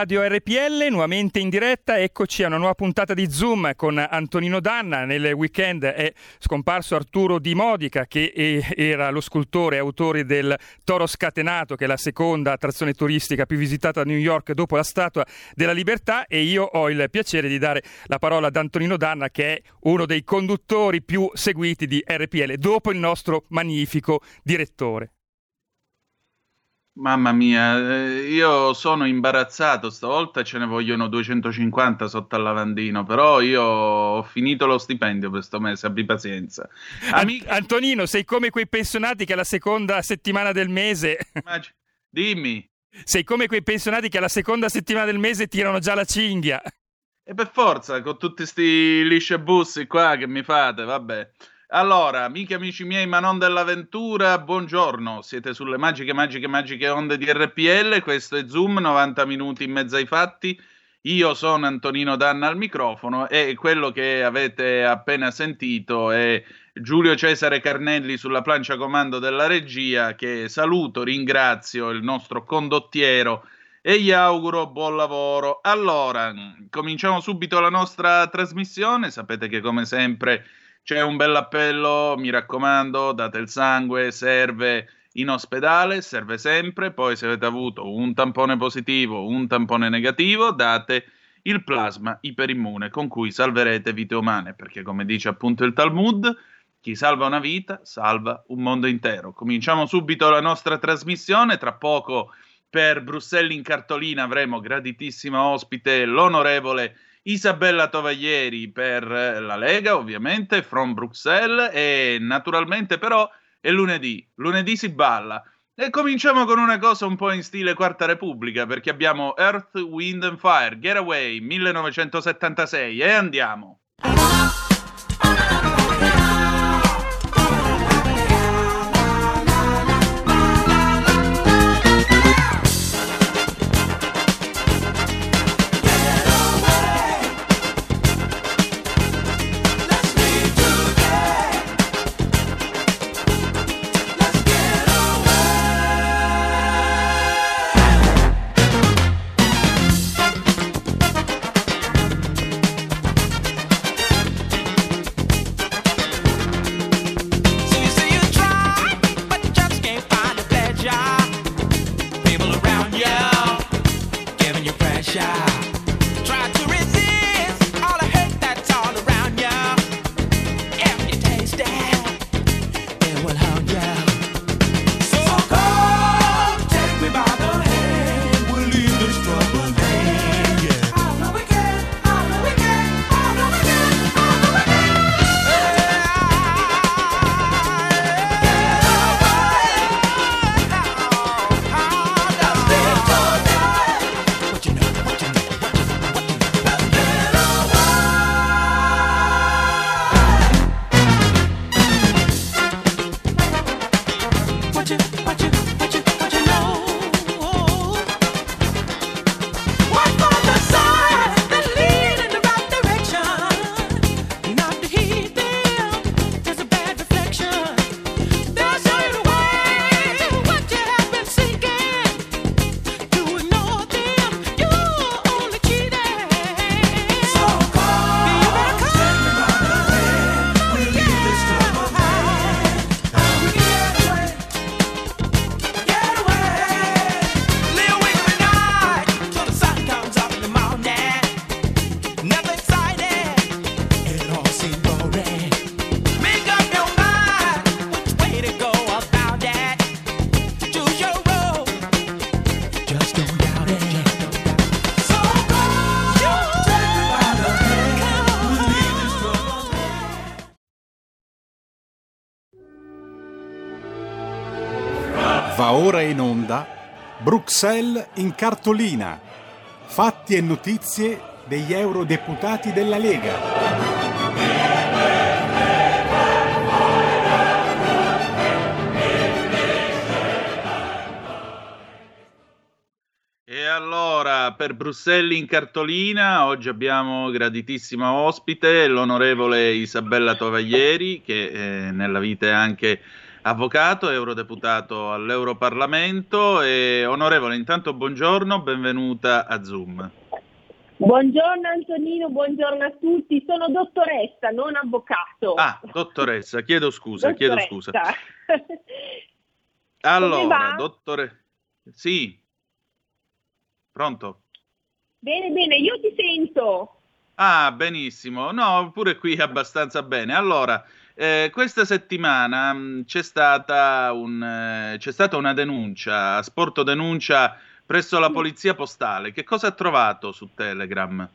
Radio RPL, nuovamente in diretta, eccoci a una nuova puntata di Zoom con Antonino Danna. Nel weekend è scomparso Arturo Di Modica, che era lo scultore e autore del Toro Scatenato, che è la seconda attrazione turistica più visitata a New York dopo la Statua della Libertà e io ho il piacere di dare la parola ad Antonino Danna, che è uno dei conduttori più seguiti di RPL, dopo il nostro magnifico direttore. Mamma mia, eh, io sono imbarazzato stavolta ce ne vogliono 250 sotto al lavandino, però io ho finito lo stipendio per sto mese, abbi pazienza. Ami- Antonino, sei come quei pensionati che alla seconda settimana del mese... Dimmi. Sei come quei pensionati che alla seconda settimana del mese tirano già la cinghia. E per forza, con tutti questi lisce qua che mi fate, vabbè. Allora, amiche amici miei, ma non dell'avventura, buongiorno. Siete sulle magiche, magiche, magiche onde di RPL. Questo è Zoom, 90 minuti in mezzo ai fatti. Io sono Antonino Danna al microfono e quello che avete appena sentito è Giulio Cesare Carnelli sulla plancia comando della regia che saluto, ringrazio il nostro condottiero e gli auguro buon lavoro. Allora, cominciamo subito la nostra trasmissione. Sapete che come sempre c'è un bel appello, mi raccomando, date il sangue, serve in ospedale, serve sempre, poi se avete avuto un tampone positivo, un tampone negativo, date il plasma iperimmune con cui salverete vite umane, perché come dice appunto il Talmud, chi salva una vita salva un mondo intero. Cominciamo subito la nostra trasmissione, tra poco per Bruxelles in cartolina avremo graditissima ospite l'onorevole Isabella Tovaglieri per la Lega, ovviamente, from Bruxelles e naturalmente però è lunedì, lunedì si balla. E cominciamo con una cosa un po' in stile Quarta Repubblica, perché abbiamo Earth, Wind and Fire, Getaway 1976 e andiamo. Bruxelles in cartolina. Fatti e notizie degli eurodeputati della Lega. E allora, per Bruxelles in cartolina, oggi abbiamo graditissima ospite, l'onorevole Isabella Tovaglieri, che eh, nella vita è anche avvocato, eurodeputato all'Europarlamento. E, onorevole, intanto buongiorno, benvenuta a Zoom. Buongiorno Antonino, buongiorno a tutti. Sono dottoressa, non avvocato. Ah, dottoressa, chiedo scusa, dottoressa. chiedo scusa. Allora, dottore... Sì, Pronto? Bene, bene, io ti sento. Ah, benissimo. No, pure qui abbastanza bene. Allora, eh, questa settimana mh, mm, c'è, stata un, eh, c'è stata una denuncia, sporto denuncia presso la polizia postale. Che cosa ha trovato su Telegram?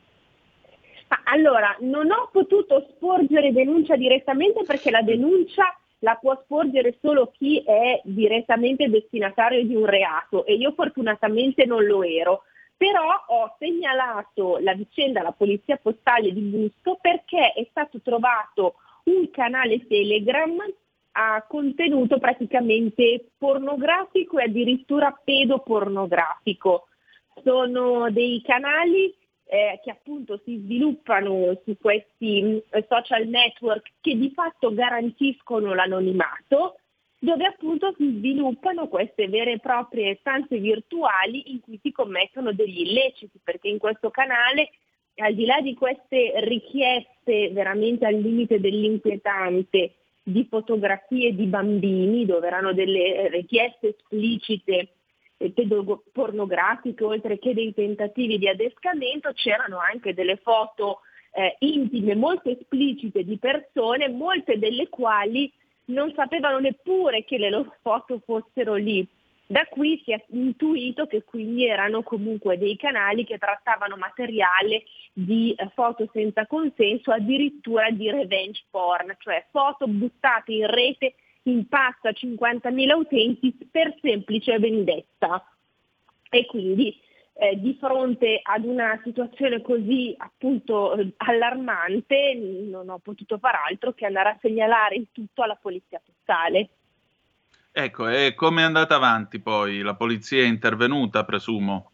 Allora, non ho potuto sporgere denuncia direttamente perché la denuncia la può sporgere solo chi è direttamente destinatario di un reato e io fortunatamente non lo ero. Però ho segnalato la vicenda alla polizia postale di Busto perché è stato trovato un canale Telegram a contenuto praticamente pornografico e addirittura pedopornografico. Sono dei canali eh, che appunto si sviluppano su questi mm, social network che di fatto garantiscono l'anonimato, dove appunto si sviluppano queste vere e proprie stanze virtuali in cui si commettono degli illeciti, perché in questo canale, al di là di queste richieste veramente al limite dell'inquietante di fotografie di bambini, dove erano delle richieste esplicite pedopornografiche, oltre che dei tentativi di adescamento, c'erano anche delle foto eh, intime molto esplicite di persone, molte delle quali non sapevano neppure che le loro foto fossero lì. Da qui si è intuito che quindi erano comunque dei canali che trattavano materiale di eh, foto senza consenso, addirittura di revenge porn, cioè foto buttate in rete in pasto a 50.000 utenti per semplice vendetta. E quindi eh, di fronte ad una situazione così appunto eh, allarmante non ho potuto far altro che andare a segnalare il tutto alla polizia postale. Ecco, e come è andata avanti poi? La polizia è intervenuta, presumo?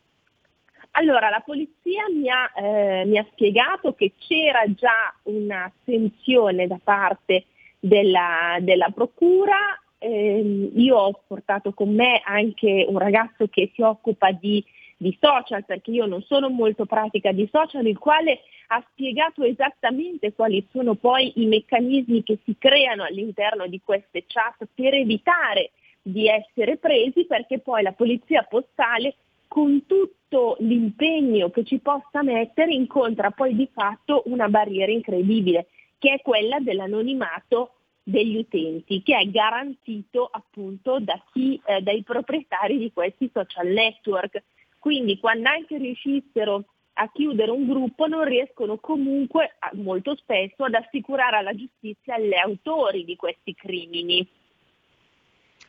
Allora, la polizia mi ha, eh, mi ha spiegato che c'era già un'attenzione da parte della, della procura. Eh, io ho portato con me anche un ragazzo che si occupa di, di social, perché io non sono molto pratica di social, il quale ha spiegato esattamente quali sono poi i meccanismi che si creano all'interno di queste chat per evitare di essere presi, perché poi la polizia postale con tutto l'impegno che ci possa mettere incontra poi di fatto una barriera incredibile che è quella dell'anonimato degli utenti, che è garantito appunto da chi, eh, dai proprietari di questi social network. Quindi quando anche riuscissero a chiudere un gruppo non riescono comunque molto spesso ad assicurare alla giustizia gli autori di questi crimini.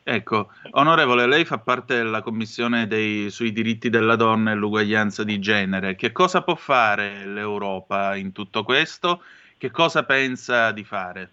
Ecco, onorevole, lei fa parte della Commissione dei, sui diritti della donna e l'uguaglianza di genere. Che cosa può fare l'Europa in tutto questo? Che cosa pensa di fare?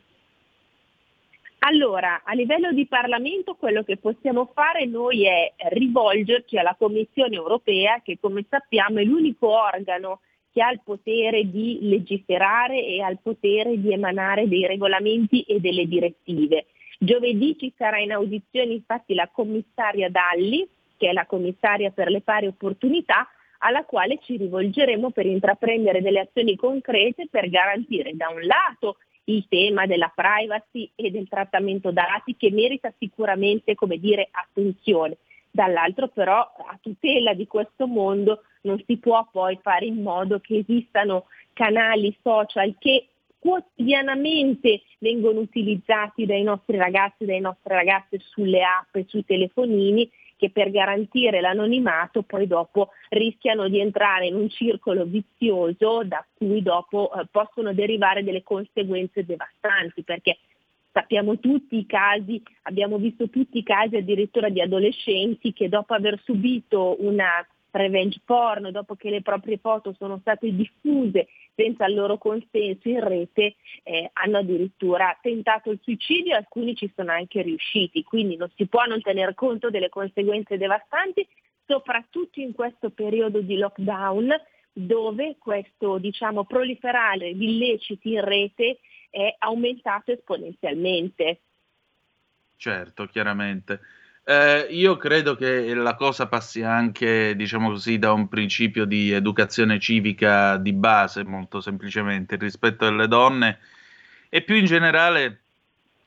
Allora, a livello di Parlamento quello che possiamo fare noi è rivolgerci alla Commissione europea che come sappiamo è l'unico organo che ha il potere di legiferare e ha il potere di emanare dei regolamenti e delle direttive. Giovedì ci sarà in audizione infatti la commissaria Dalli, che è la commissaria per le pari opportunità, alla quale ci rivolgeremo per intraprendere delle azioni concrete per garantire da un lato il tema della privacy e del trattamento dati che merita sicuramente dire, attenzione. Dall'altro però a tutela di questo mondo non si può poi fare in modo che esistano canali social che quotidianamente vengono utilizzati dai nostri ragazzi e dalle nostre ragazze sulle app e sui telefonini che per garantire l'anonimato poi dopo rischiano di entrare in un circolo vizioso da cui dopo eh, possono derivare delle conseguenze devastanti perché Sappiamo tutti i casi, abbiamo visto tutti i casi addirittura di adolescenti che dopo aver subito una revenge porn, dopo che le proprie foto sono state diffuse senza il loro consenso in rete, eh, hanno addirittura tentato il suicidio e alcuni ci sono anche riusciti. Quindi non si può non tener conto delle conseguenze devastanti, soprattutto in questo periodo di lockdown dove questo diciamo, proliferare di illeciti in rete è aumentato esponenzialmente. Certo, chiaramente. Eh, io credo che la cosa passi anche, diciamo così, da un principio di educazione civica di base, molto semplicemente, il rispetto delle donne e più in generale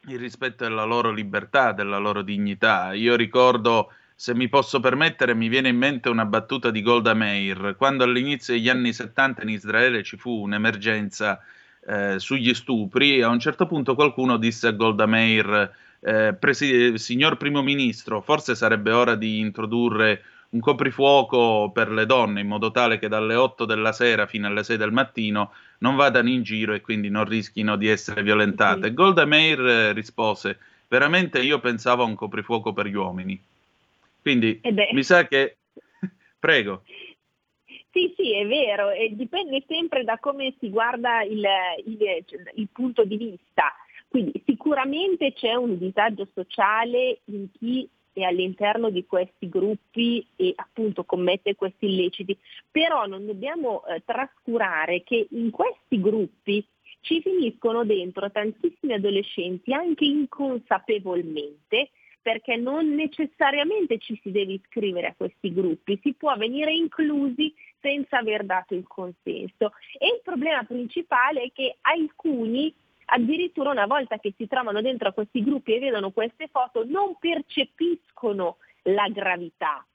il rispetto della loro libertà, della loro dignità. Io ricordo, se mi posso permettere, mi viene in mente una battuta di Golda Meir, quando all'inizio degli anni 70 in Israele ci fu un'emergenza eh, sugli stupri, a un certo punto qualcuno disse a Golda Meir, eh, presi- signor primo ministro, forse sarebbe ora di introdurre un coprifuoco per le donne in modo tale che dalle 8 della sera fino alle 6 del mattino non vadano in giro e quindi non rischino di essere violentate. Sì. Golda Meir eh, rispose: Veramente io pensavo a un coprifuoco per gli uomini. Quindi mi sa che. Prego. Sì, sì, è vero, e dipende sempre da come si guarda il, il, il, punto di vista. Quindi sicuramente c'è un disagio sociale in chi è all'interno di questi gruppi e appunto commette questi illeciti, però non dobbiamo eh, trascurare che in questi gruppi ci finiscono dentro tantissimi adolescenti anche inconsapevolmente perché non necessariamente ci si deve iscrivere a questi gruppi, si può venire inclusi senza aver dato il consenso. E il problema principale è che alcuni addirittura una volta che si trovano dentro a questi gruppi e vedono queste foto non percepiscono la gravità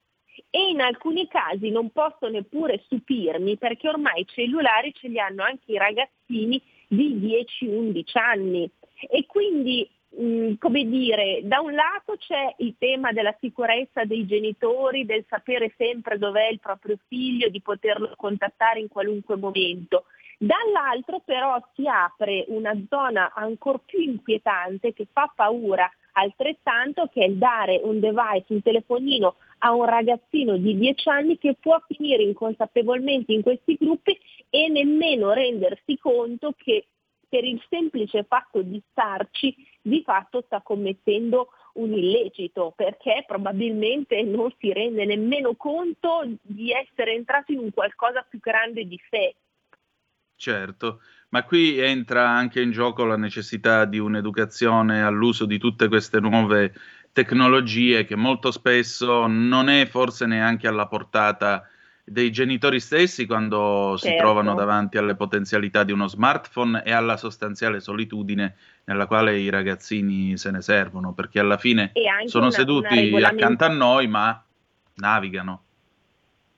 e in alcuni casi non posso neppure stupirmi perché ormai i cellulari ce li hanno anche i ragazzini di 10-11 anni e quindi Mm, come dire, da un lato c'è il tema della sicurezza dei genitori, del sapere sempre dov'è il proprio figlio, di poterlo contattare in qualunque momento. Dall'altro però si apre una zona ancora più inquietante che fa paura altrettanto, che è il dare un device, un telefonino a un ragazzino di 10 anni che può finire inconsapevolmente in questi gruppi e nemmeno rendersi conto che per il semplice fatto di starci di fatto sta commettendo un illecito perché probabilmente non si rende nemmeno conto di essere entrato in un qualcosa più grande di sé. Certo, ma qui entra anche in gioco la necessità di un'educazione all'uso di tutte queste nuove tecnologie che molto spesso non è forse neanche alla portata dei genitori stessi quando certo. si trovano davanti alle potenzialità di uno smartphone e alla sostanziale solitudine nella quale i ragazzini se ne servono, perché alla fine sono una, seduti una accanto a noi ma navigano.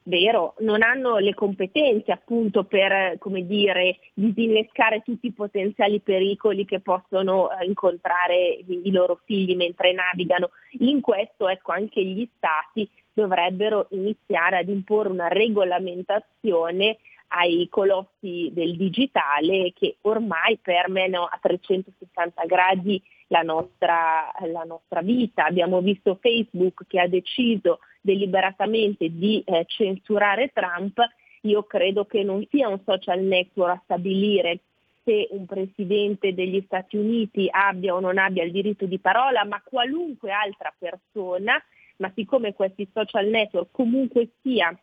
Vero, non hanno le competenze appunto per, come dire, disinnescare tutti i potenziali pericoli che possono eh, incontrare i, loro figli mentre navigano. In questo, ecco, anche gli stati dovrebbero iniziare ad imporre una regolamentazione ai colossi del digitale che ormai permeano a 360 gradi la nostra, la nostra vita. Abbiamo visto Facebook che ha deciso deliberatamente di eh, censurare Trump. Io credo che non sia un social network a stabilire se un presidente degli Stati Uniti abbia o non abbia il diritto di parola, ma qualunque altra persona ma siccome questi social network comunque sia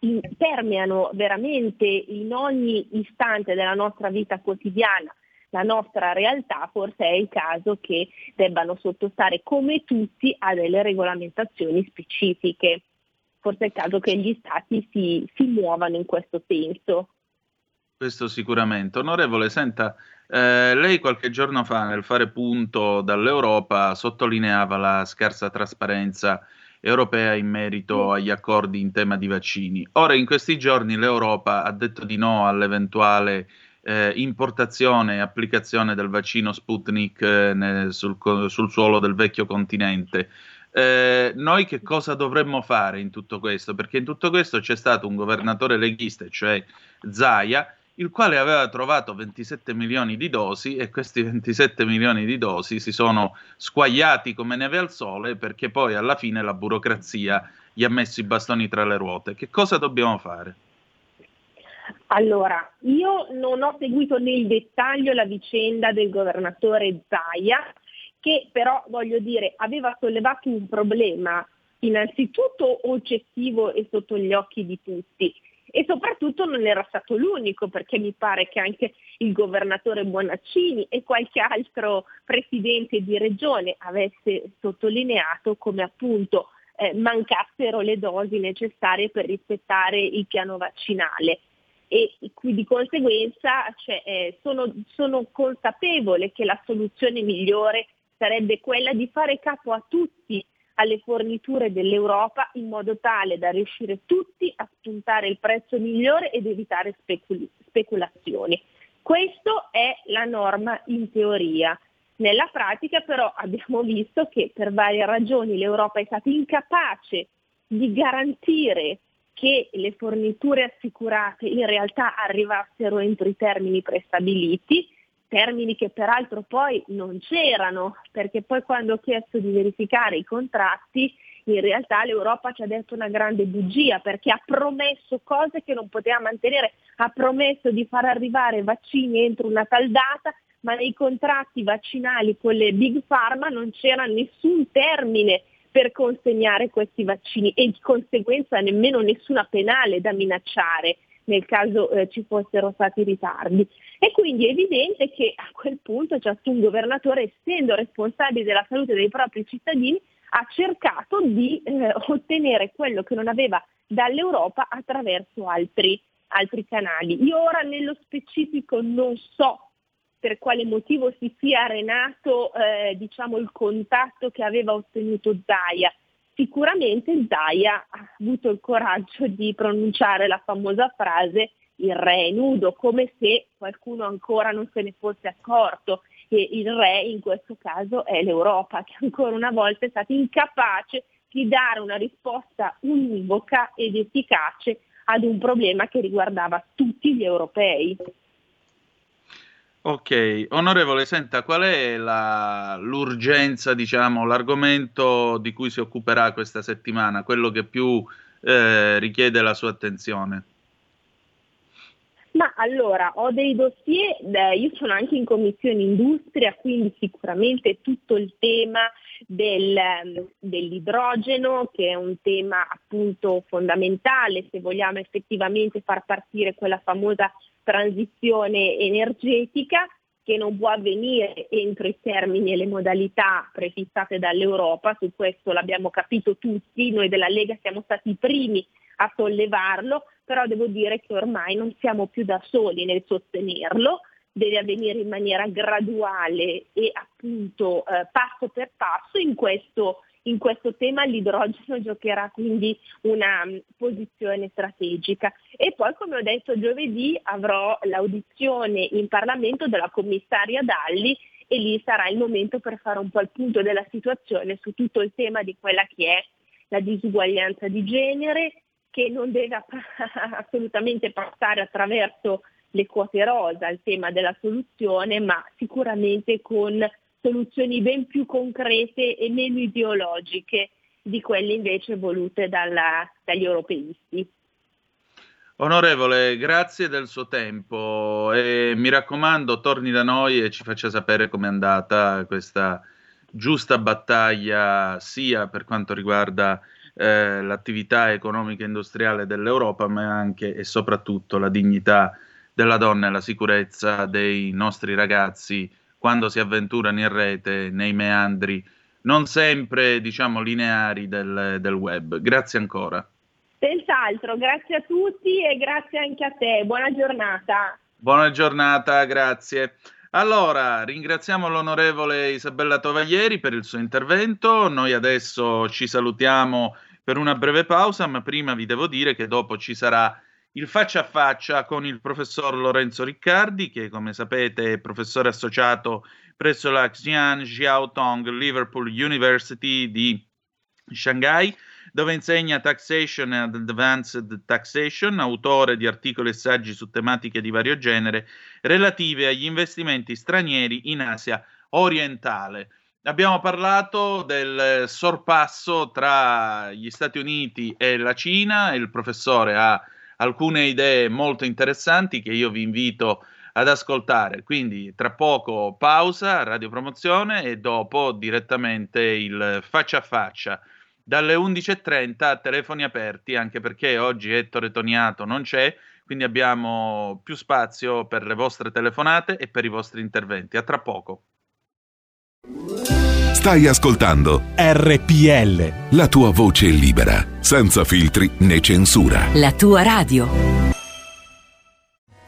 in, permeano veramente in ogni istante della nostra vita quotidiana la nostra realtà, forse è il caso che debbano sottostare come tutti a delle regolamentazioni specifiche. Forse è il caso che gli stati si, si muovano in questo senso. Questo sicuramente. Onorevole, senta, eh, lei qualche giorno fa nel fare punto dall'Europa sottolineava la scarsa trasparenza europea in merito agli accordi in tema di vaccini. Ora, in questi giorni l'Europa ha detto di no all'eventuale eh, importazione e applicazione del vaccino Sputnik eh, sul, sul, suolo del vecchio continente. Eh, noi che cosa dovremmo fare in tutto questo? Perché in tutto questo c'è stato un governatore leghista, cioè Zaia, il quale aveva trovato 27 milioni di dosi e questi 27 milioni di dosi si sono squagliati come neve al sole perché poi alla fine la burocrazia gli ha messo i bastoni tra le ruote. Che cosa dobbiamo fare? Allora, io non ho seguito nel dettaglio la vicenda del governatore Zaia, che però voglio dire aveva sollevato un problema innanzitutto oggettivo e sotto gli occhi di tutti e soprattutto non era stato l'unico perché mi pare che anche il governatore Bonaccini e qualche altro presidente di regione avesse sottolineato come appunto eh, mancassero le dosi necessarie per rispettare il piano vaccinale e di conseguenza cioè, eh, sono, sono consapevole che la soluzione migliore sarebbe quella di fare capo a tutti alle forniture dell'Europa in modo tale da riuscire tutti a spuntare il prezzo migliore ed evitare specul- speculazioni. Questa è la norma in teoria. Nella pratica però abbiamo visto che per varie ragioni l'Europa è stata incapace di garantire che le forniture assicurate in realtà arrivassero entro i termini prestabiliti termini che peraltro poi non c'erano, perché poi quando ho chiesto di verificare i contratti, in realtà l'Europa ci ha detto una grande bugia perché ha promesso cose che non poteva mantenere, ha promesso di far arrivare vaccini entro una tal data, ma nei contratti vaccinali con le big pharma non c'era nessun termine per consegnare questi vaccini e di conseguenza nemmeno nessuna penale da minacciare nel caso eh, ci fossero stati ritardi. E quindi è evidente che a quel punto ciascun governatore, essendo responsabile della salute dei propri cittadini, ha cercato di eh, ottenere quello che non aveva dall'Europa attraverso altri, altri canali. Io ora nello specifico non so per quale motivo si sia arenato eh, diciamo, il contatto che aveva ottenuto Zaia sicuramente Zaia ha avuto il coraggio di pronunciare la famosa frase il re è nudo, come se qualcuno ancora non se ne fosse accorto e il re in questo caso è l'Europa che ancora una volta è stata incapace di dare una risposta univoca ed efficace ad un problema che riguardava tutti gli europei. Ok, onorevole, senta, qual è la, l'urgenza, diciamo, l'argomento di cui si occuperà questa settimana, quello che più eh, richiede la sua attenzione? Ma allora, ho dei dossier, io sono anche in commissione industria, quindi sicuramente tutto il tema del, dell'idrogeno, che è un tema appunto fondamentale se vogliamo effettivamente far partire quella famosa transizione energetica che non può avvenire entro i termini e le modalità prefissate dall'Europa, su questo l'abbiamo capito tutti, noi della Lega siamo stati i primi a sollevarlo, però devo dire che ormai non siamo più da soli nel sostenerlo, deve avvenire in maniera graduale e appunto eh, passo per passo in questo in questo tema l'idrogeno giocherà quindi una um, posizione strategica. E poi, come ho detto giovedì, avrò l'audizione in Parlamento della commissaria Dalli e lì sarà il momento per fare un po' il punto della situazione su tutto il tema di quella che è la disuguaglianza di genere, che non deve assolutamente passare attraverso le quote rosa, il tema della soluzione, ma sicuramente con soluzioni ben più concrete e meno ideologiche di quelle invece volute dalla, dagli europeisti. Onorevole, grazie del suo tempo e mi raccomando torni da noi e ci faccia sapere com'è andata questa giusta battaglia sia per quanto riguarda eh, l'attività economica e industriale dell'Europa ma anche e soprattutto la dignità della donna e la sicurezza dei nostri ragazzi quando si avventurano in rete nei meandri non sempre diciamo lineari del, del web. Grazie ancora. Senz'altro, grazie a tutti e grazie anche a te. Buona giornata. Buona giornata, grazie. Allora, ringraziamo l'onorevole Isabella Tovaglieri per il suo intervento. Noi adesso ci salutiamo per una breve pausa, ma prima vi devo dire che dopo ci sarà il faccia a faccia con il professor Lorenzo Riccardi, che come sapete è professore associato presso la Xi'an Jiaotong Liverpool University di Shanghai, dove insegna Taxation and Advanced Taxation, autore di articoli e saggi su tematiche di vario genere relative agli investimenti stranieri in Asia orientale. Abbiamo parlato del sorpasso tra gli Stati Uniti e la Cina, il professore ha alcune idee molto interessanti che io vi invito ad ascoltare. Quindi tra poco pausa, radiopromozione e dopo direttamente il faccia a faccia. Dalle 11.30 telefoni aperti, anche perché oggi Ettore Toniato non c'è, quindi abbiamo più spazio per le vostre telefonate e per i vostri interventi. A tra poco. Stai ascoltando RPL. la tua voce libera, senza filtri né censura. La tua radio.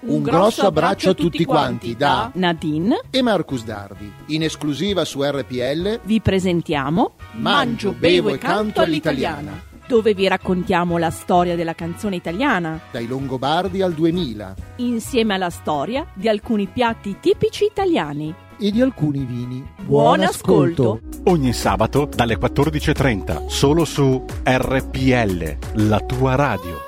Un grosso abbraccio a tutti quanti da Nadine e Marcus Dardi. In esclusiva su RPL vi presentiamo Mangio, bevo e canto all'italiana. dove vi raccontiamo la storia della canzone italiana, Dai Longobardi al 2000 insieme alla storia di alcuni piatti tipici italiani. E di alcuni vini. Buon ascolto. Ogni sabato dalle 14.30 solo su RPL, la tua radio.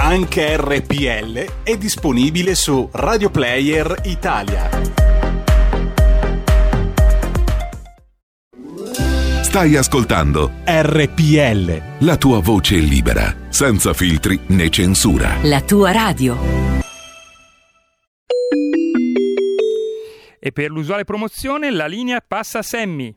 Anche RPL è disponibile su Radio Player Italia. Stai ascoltando RPL. la tua voce libera, senza filtri né censura. La tua radio. E per l'usuale promozione la linea passa a Sammy.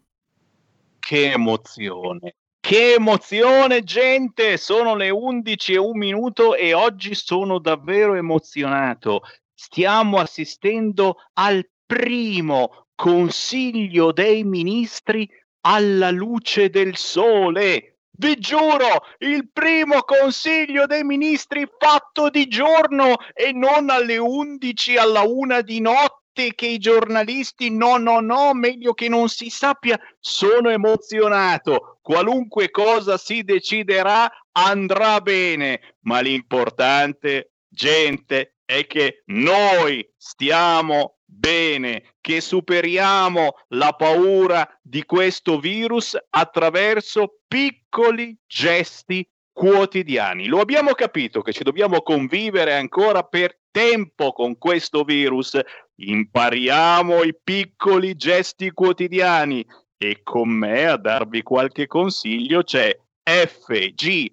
Che emozione! Che emozione, gente! Sono le 11 e un minuto e oggi sono davvero emozionato. Stiamo assistendo al primo Consiglio dei Ministri alla luce del sole. Vi giuro, il primo Consiglio dei Ministri fatto di giorno e non alle 11 alla una di notte che i giornalisti no no no meglio che non si sappia sono emozionato qualunque cosa si deciderà andrà bene ma l'importante gente è che noi stiamo bene che superiamo la paura di questo virus attraverso piccoli gesti quotidiani. Lo abbiamo capito che ci dobbiamo convivere ancora per tempo con questo virus. Impariamo i piccoli gesti quotidiani e con me a darvi qualche consiglio c'è fgmedical.it.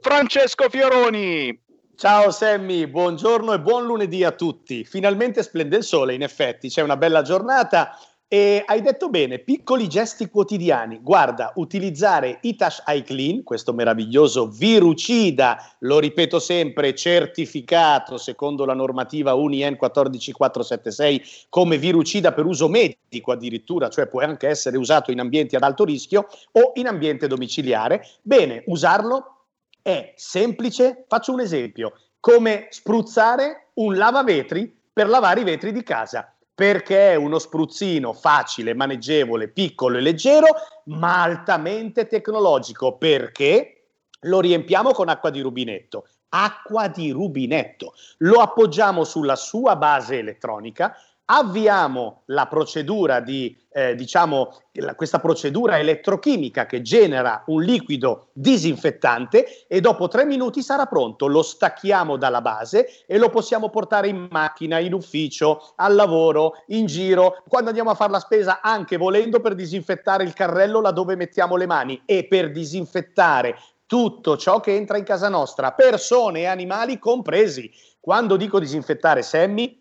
Francesco Fioroni. Ciao Sammy, buongiorno e buon lunedì a tutti. Finalmente splende il sole, in effetti, c'è una bella giornata e hai detto bene, piccoli gesti quotidiani. Guarda, utilizzare Itash iClean, questo meraviglioso virucida, lo ripeto sempre, certificato secondo la normativa UNIEN 14476 come virucida per uso medico addirittura, cioè può anche essere usato in ambienti ad alto rischio o in ambiente domiciliare. Bene, usarlo è semplice, faccio un esempio, come spruzzare un lavavetri per lavare i vetri di casa perché è uno spruzzino facile, maneggevole, piccolo e leggero, ma altamente tecnologico, perché lo riempiamo con acqua di rubinetto. Acqua di rubinetto. Lo appoggiamo sulla sua base elettronica, avviamo la procedura di, eh, diciamo, la, questa procedura elettrochimica che genera un liquido disinfettante e dopo tre minuti sarà pronto. Lo stacchiamo dalla base e lo possiamo portare in macchina, in ufficio, al lavoro, in giro, quando andiamo a fare la spesa, anche volendo per disinfettare il carrello laddove mettiamo le mani e per disinfettare tutto ciò che entra in casa nostra, persone e animali compresi. Quando dico disinfettare, Sammy,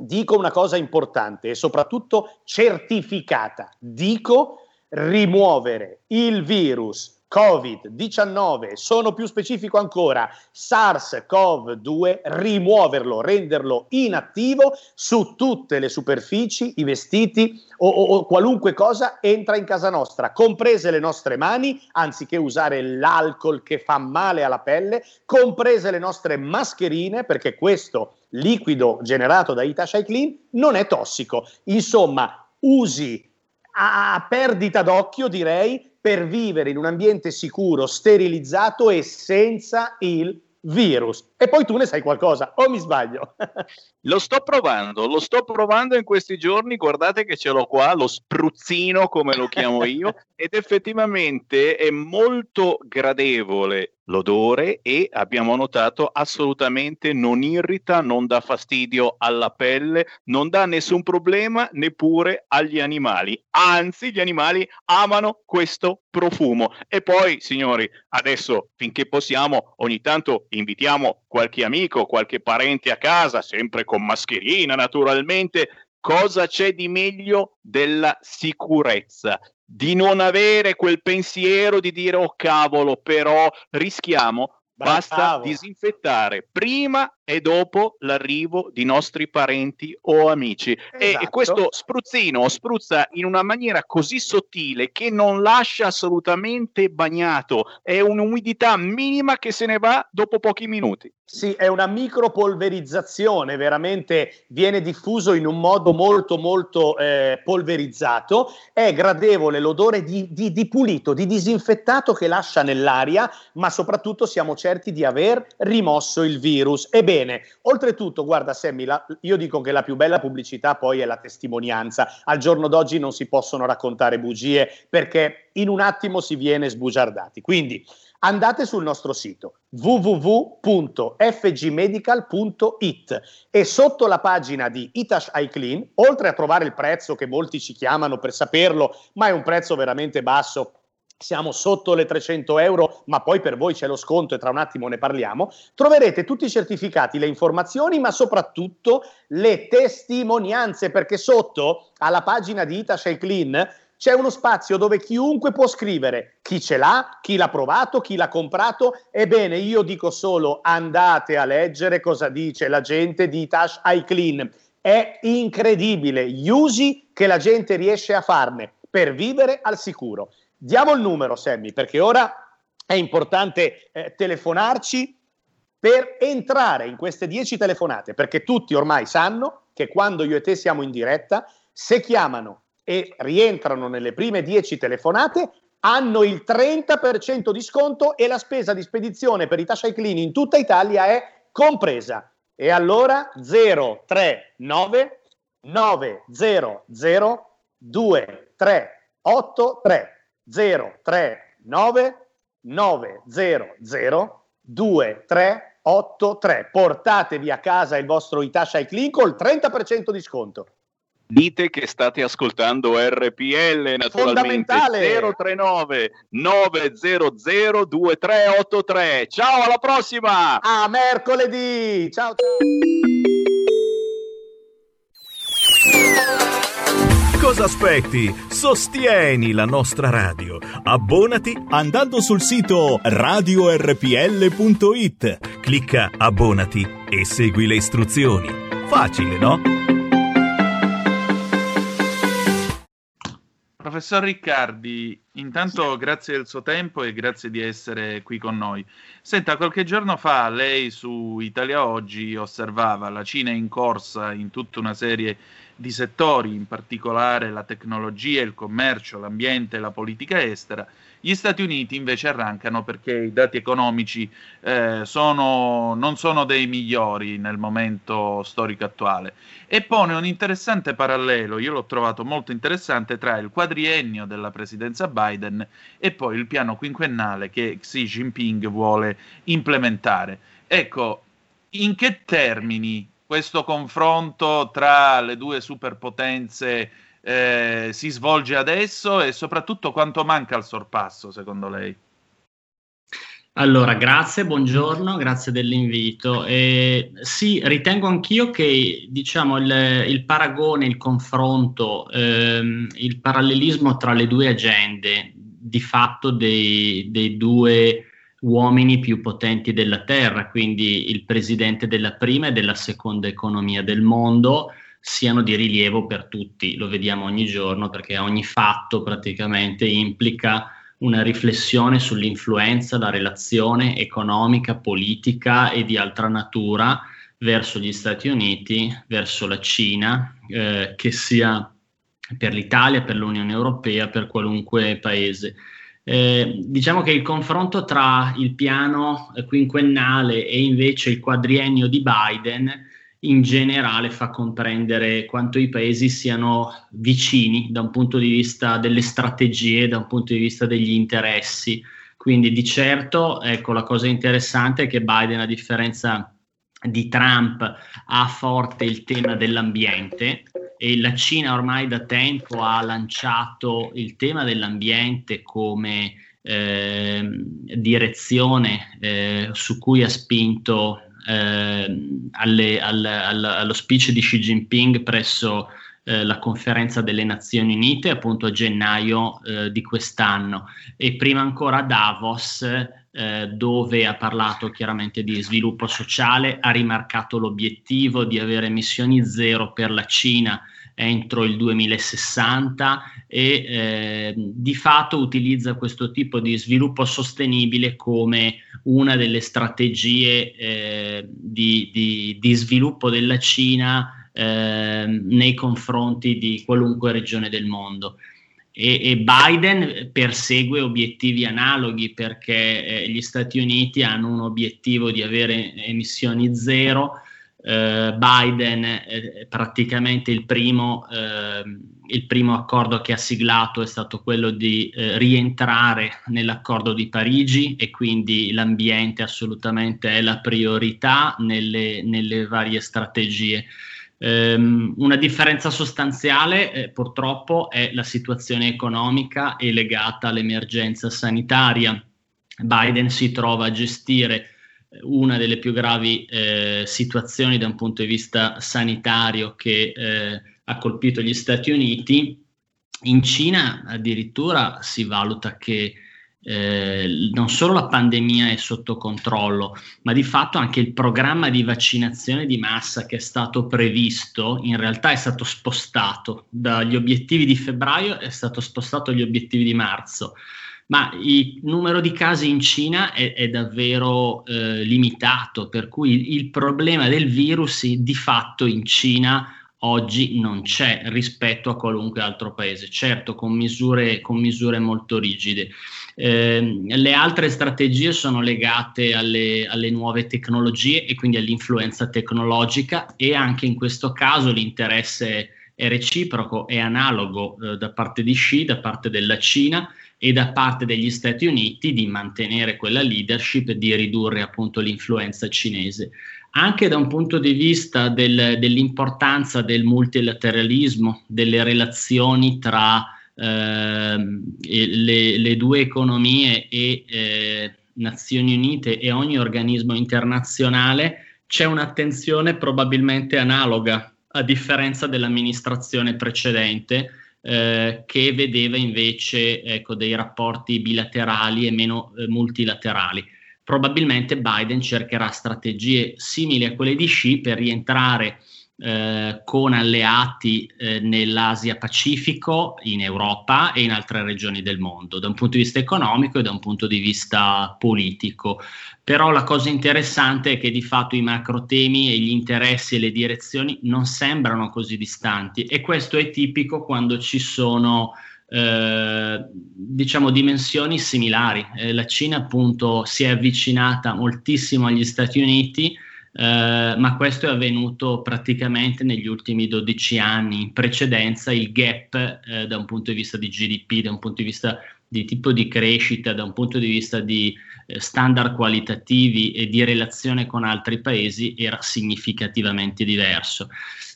dico una cosa importante e soprattutto certificata. Dico rimuovere il virus Covid-19, sono più specifico ancora, SARS-CoV-2, rimuoverlo, renderlo inattivo su tutte le superfici, i vestiti o, o, o, qualunque cosa entra in casa nostra, comprese le nostre mani, anziché usare l'alcol che fa male alla pelle, comprese le nostre mascherine, perché questo liquido generato da Itash Clean non è tossico. Insomma, usi a perdita d'occhio, direi, per vivere in un ambiente sicuro, sterilizzato e senza il virus. E poi tu ne sai qualcosa, o mi sbaglio? lo sto provando, lo sto provando in questi giorni, guardate che ce l'ho qua, lo spruzzino come lo chiamo io, ed effettivamente è molto gradevole l'odore e abbiamo notato assolutamente non irrita, non dà fastidio alla pelle, non dà nessun problema neppure agli animali. Anzi, gli animali amano questo profumo. E poi, signori, adesso finché possiamo, ogni tanto invitiamo qualche amico, qualche parente a casa, sempre con mascherina naturalmente. Cosa c'è di meglio della sicurezza? Di non avere quel pensiero di dire oh cavolo, però rischiamo, Bravo. basta disinfettare prima e dopo l'arrivo di nostri parenti o amici. Esatto. E, questo spruzzino spruzza in una maniera così sottile che non lascia assolutamente bagnato, è un'umidità minima che se ne va dopo pochi minuti. Sì, è una micropolverizzazione, veramente viene diffuso in un modo molto molto eh, polverizzato, è gradevole l'odore di, di, di, pulito, di disinfettato che lascia nell'aria, ma soprattutto siamo certi di aver rimosso il virus. Ebbene, Bene, oltretutto, guarda Sammy, la, io dico che la più bella pubblicità poi è la testimonianza. Al giorno d'oggi non si possono raccontare bugie perché in un attimo si viene sbugiardati. Quindi andate sul nostro sito www.fgmedical.it e sotto la pagina di Itash iClean, oltre a trovare il prezzo che molti ci chiamano per saperlo, ma è un prezzo veramente basso siamo sotto le 300 euro, ma poi per voi c'è lo sconto e tra un attimo ne parliamo, troverete tutti i certificati, le informazioni, ma soprattutto le testimonianze, perché sotto alla pagina di Itash Clean c'è uno spazio dove chiunque può scrivere chi ce l'ha, chi l'ha provato, chi l'ha comprato. Ebbene, io dico solo andate a leggere cosa dice la gente di Itash iClean. È incredibile gli usi che la gente riesce a farne per vivere al sicuro. Diamo il numero, Sammy, perché ora è importante eh, telefonarci per entrare in queste 10 telefonate, perché tutti ormai sanno che quando io e te siamo in diretta, se chiamano e rientrano nelle prime 10 telefonate, hanno il 30% di sconto e la spesa di spedizione per i Tasha Clean in tutta Italia è compresa. E allora 039 900 2383 039 900 2383. Portatevi a casa il vostro Itasha Clean col 30% di sconto. Dite che state ascoltando RPL naturalmente 039 900 2383. Ciao, alla prossima! A mercoledì! Ciao ciao! Cosa aspetti? Sostieni la nostra radio. Abbonati andando sul sito radiorpl.it. Clicca abbonati e segui le istruzioni. Facile, no? Professor Riccardi, intanto grazie del suo tempo e grazie di essere qui con noi. Senta, qualche giorno fa lei su Italia Oggi osservava la Cina in corsa in tutta una serie di di settori, in particolare la tecnologia, il commercio, l'ambiente e la politica estera. Gli Stati Uniti invece arrancano perché i dati economici eh, sono, non sono dei migliori nel momento storico attuale e pone un interessante parallelo, io l'ho trovato molto interessante, tra il quadriennio della presidenza Biden e poi il piano quinquennale che Xi Jinping vuole implementare. Ecco, in che termini questo confronto tra le due superpotenze eh, si svolge adesso e soprattutto quanto manca al sorpasso secondo lei? Allora, grazie, buongiorno, grazie dell'invito. Eh, sì, ritengo anch'io che diciamo, il, il paragone, il confronto, ehm, il parallelismo tra le due agende di fatto dei, dei due uomini più potenti della Terra, quindi il presidente della prima e della seconda economia del mondo, siano di rilievo per tutti. Lo vediamo ogni giorno perché ogni fatto praticamente implica una riflessione sull'influenza, la relazione economica, politica e di altra natura verso gli Stati Uniti, verso la Cina, eh, che sia per l'Italia, per l'Unione Europea, per qualunque paese. Eh, diciamo che il confronto tra il piano quinquennale e invece il quadriennio di Biden in generale fa comprendere quanto i paesi siano vicini da un punto di vista delle strategie, da un punto di vista degli interessi. Quindi di certo, ecco, la cosa interessante è che Biden, a differenza di Trump, ha forte il tema dell'ambiente e la Cina ormai da tempo ha lanciato il tema dell'ambiente come eh, direzione eh, su cui ha spinto eh, alle, al, al, allo speech di Xi Jinping presso eh, la conferenza delle Nazioni Unite appunto a gennaio eh, di quest'anno. E prima ancora a Davos eh, dove ha parlato chiaramente di sviluppo sociale, ha rimarcato l'obiettivo di avere emissioni zero per la Cina entro il 2060 e eh, di fatto utilizza questo tipo di sviluppo sostenibile come una delle strategie eh, di, di, di, sviluppo della Cina eh, nei confronti di qualunque regione del mondo. E, Biden persegue obiettivi analoghi perché eh, gli Stati Uniti hanno un obiettivo di avere emissioni zero, eh, Biden eh, praticamente il primo, eh, il primo, accordo che ha siglato è stato quello di eh, rientrare nell'accordo di Parigi e quindi l'ambiente assolutamente è la priorità nelle, nelle varie strategie. Um, una differenza sostanziale eh, purtroppo è la situazione economica e legata all'emergenza sanitaria. Biden si trova a gestire una delle più gravi eh, situazioni da un punto di vista sanitario che eh, ha colpito gli Stati Uniti. In Cina addirittura si valuta che eh, non solo la pandemia è sotto controllo, ma di fatto anche il programma di vaccinazione di massa che è stato previsto in realtà è stato spostato. Dagli obiettivi di febbraio, è stato spostato agli obiettivi di marzo. Ma il numero di casi in Cina è, è davvero eh, limitato, per cui il problema del virus di fatto in Cina oggi non c'è rispetto a qualunque altro paese, certo con misure, con misure molto rigide. Eh, le altre strategie sono legate alle, alle, nuove tecnologie e quindi all'influenza tecnologica e anche in questo caso l'interesse è reciproco, è analogo eh, da parte di Xi, da parte della Cina e da parte degli Stati Uniti di mantenere quella leadership e di ridurre appunto l'influenza cinese. Anche da un punto di vista del, dell'importanza del multilateralismo, delle relazioni tra le, le, due economie e eh, Nazioni Unite e ogni organismo internazionale, c'è un'attenzione probabilmente analoga, a differenza dell'amministrazione precedente, eh, che vedeva invece ecco, dei rapporti bilaterali e meno eh, multilaterali. Probabilmente Biden cercherà strategie simili a quelle di Xi per rientrare eh, con alleati eh, nell'Asia Pacifico, in Europa e in altre regioni del mondo, da un punto di vista economico e da un punto di vista politico. Però la cosa interessante è che di fatto i macro temi e gli interessi e le direzioni non sembrano così distanti e questo è tipico quando ci sono eh, diciamo dimensioni similari. Eh, la Cina appunto si è avvicinata moltissimo agli Stati Uniti eh, ma questo è avvenuto praticamente negli ultimi 12 anni. In precedenza il gap eh, da un punto di vista di GDP, da un punto di vista di tipo di crescita, da un punto di vista di eh, standard qualitativi e di relazione con altri paesi era significativamente diverso.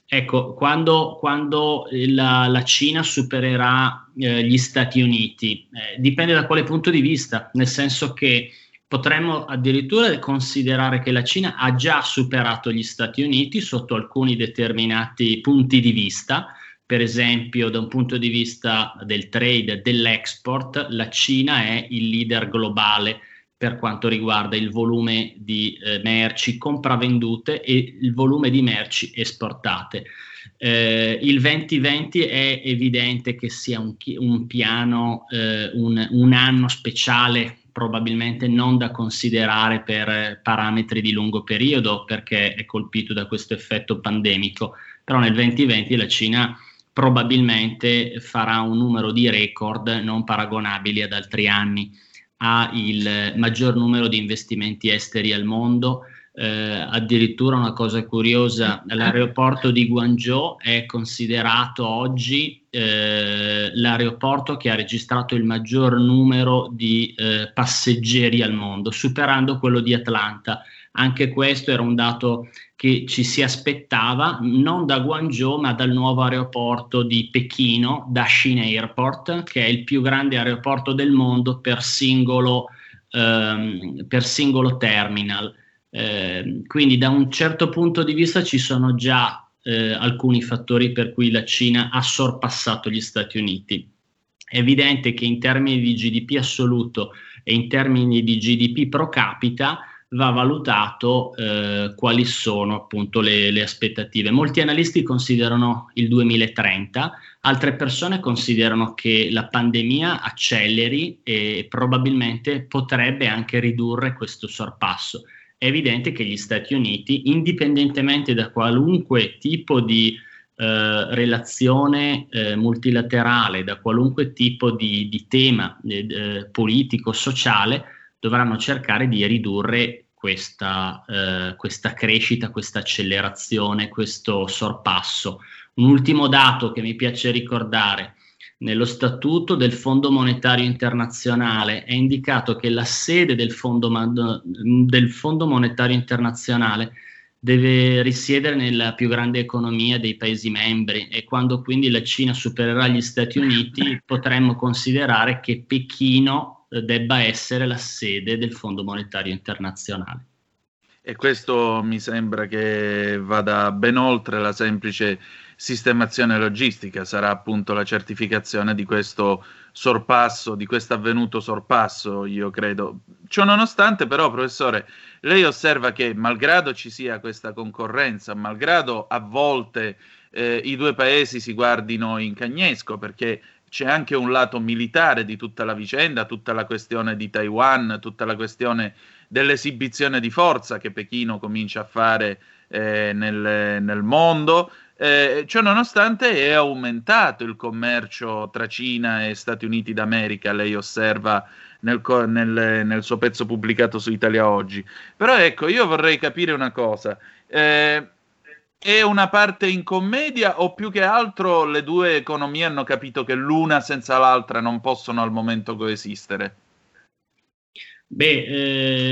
Ecco, quando, quando la, la, Cina supererà eh, gli Stati Uniti, eh, dipende da quale punto di vista, nel senso che Potremmo addirittura considerare che la Cina ha già superato gli Stati Uniti sotto alcuni determinati punti di vista, per esempio da un punto di vista del trade, dell'export, la Cina è il leader globale per quanto riguarda il volume di eh, merci compravendute e il volume di merci esportate. Eh, il 2020 è evidente che sia un, un piano, eh, un, un anno speciale probabilmente non da considerare per parametri di lungo periodo perché è colpito da questo effetto pandemico, però nel 2020 la Cina probabilmente farà un numero di record non paragonabili ad altri anni, ha il maggior numero di investimenti esteri al mondo, eh, addirittura una cosa curiosa, l'aeroporto di Guangzhou è considerato oggi eh, l'aeroporto che ha registrato il maggior numero di eh, passeggeri al mondo, superando quello di Atlanta. Anche questo era un dato che ci si aspettava non da Guangzhou ma dal nuovo aeroporto di Pechino, Dashin Airport, che è il più grande aeroporto del mondo per singolo, ehm, per singolo terminal. Eh, quindi da un certo punto di vista ci sono già eh, alcuni fattori per cui la Cina ha sorpassato gli Stati Uniti. È evidente che in termini di GDP assoluto e in termini di GDP pro capita va valutato eh, quali sono appunto le, le, aspettative. Molti analisti considerano il 2030, altre persone considerano che la pandemia acceleri e probabilmente potrebbe anche ridurre questo sorpasso è evidente che gli Stati Uniti, indipendentemente da qualunque tipo di eh, relazione eh, multilaterale, da qualunque tipo di, di tema eh, eh politico, sociale, dovranno cercare di ridurre questa, eh, questa crescita, questa accelerazione, questo sorpasso. Un ultimo dato che mi piace ricordare nello statuto del Fondo Monetario Internazionale è indicato che la sede del Fondo, del Fondo Monetario Internazionale deve risiedere nella più grande economia dei Paesi membri e quando quindi la Cina supererà gli Stati Uniti potremmo considerare che Pechino eh, debba essere la sede del Fondo Monetario Internazionale. E questo mi sembra che vada ben oltre la semplice sistemazione logistica, sarà appunto la certificazione di questo sorpasso, di questo avvenuto sorpasso, io credo. Ciò nonostante, però, professore, lei osserva che malgrado ci sia questa concorrenza, malgrado a volte eh, i due paesi si guardino in cagnesco, perché c'è anche un lato militare di tutta la vicenda, tutta la questione di Taiwan, tutta la questione dell'esibizione di forza che Pechino comincia a fare eh, nel, nel mondo, eh, ciò nonostante è aumentato il commercio tra Cina e Stati Uniti d'America, lei osserva nel, nel, nel suo pezzo pubblicato su Italia Oggi. Però ecco, io vorrei capire una cosa. Eh, è una parte in commedia o più che altro le due economie hanno capito che l'una senza l'altra non possono al momento coesistere? Beh,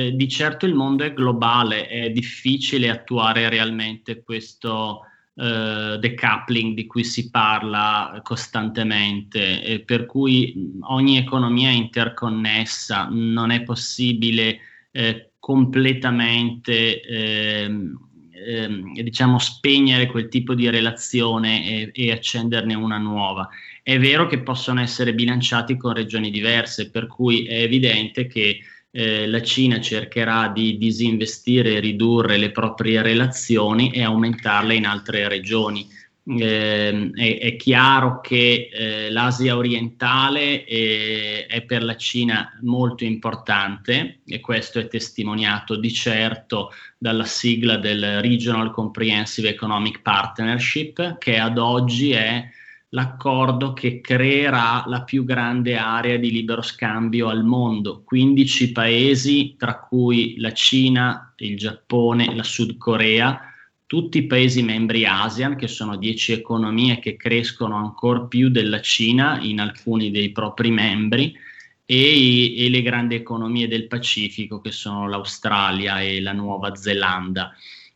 eh, di certo il mondo è globale, è difficile attuare realmente questo eh, decoupling di cui si parla costantemente, e per cui ogni economia è interconnessa, non è possibile eh, completamente ehm, ehm, diciamo spegnere quel tipo di relazione e, e accenderne una nuova. È vero che possono essere bilanciati con regioni diverse, per cui è evidente che eh, la Cina cercherà di disinvestire e ridurre le proprie relazioni e aumentarle in altre regioni. Eh, è, è, chiaro che eh, l'Asia orientale è, è, per la Cina molto importante e questo è testimoniato di certo dalla sigla del Regional Comprehensive Economic Partnership che ad oggi è l'accordo che creerà la più grande area di libero scambio al mondo, 15 paesi tra cui la Cina, il Giappone, la Sud Corea, tutti i paesi membri ASEAN, che sono 10 economie che crescono ancora più della Cina in alcuni dei propri membri, e, e le grandi economie del Pacifico, che sono l'Australia e la Nuova Zelanda.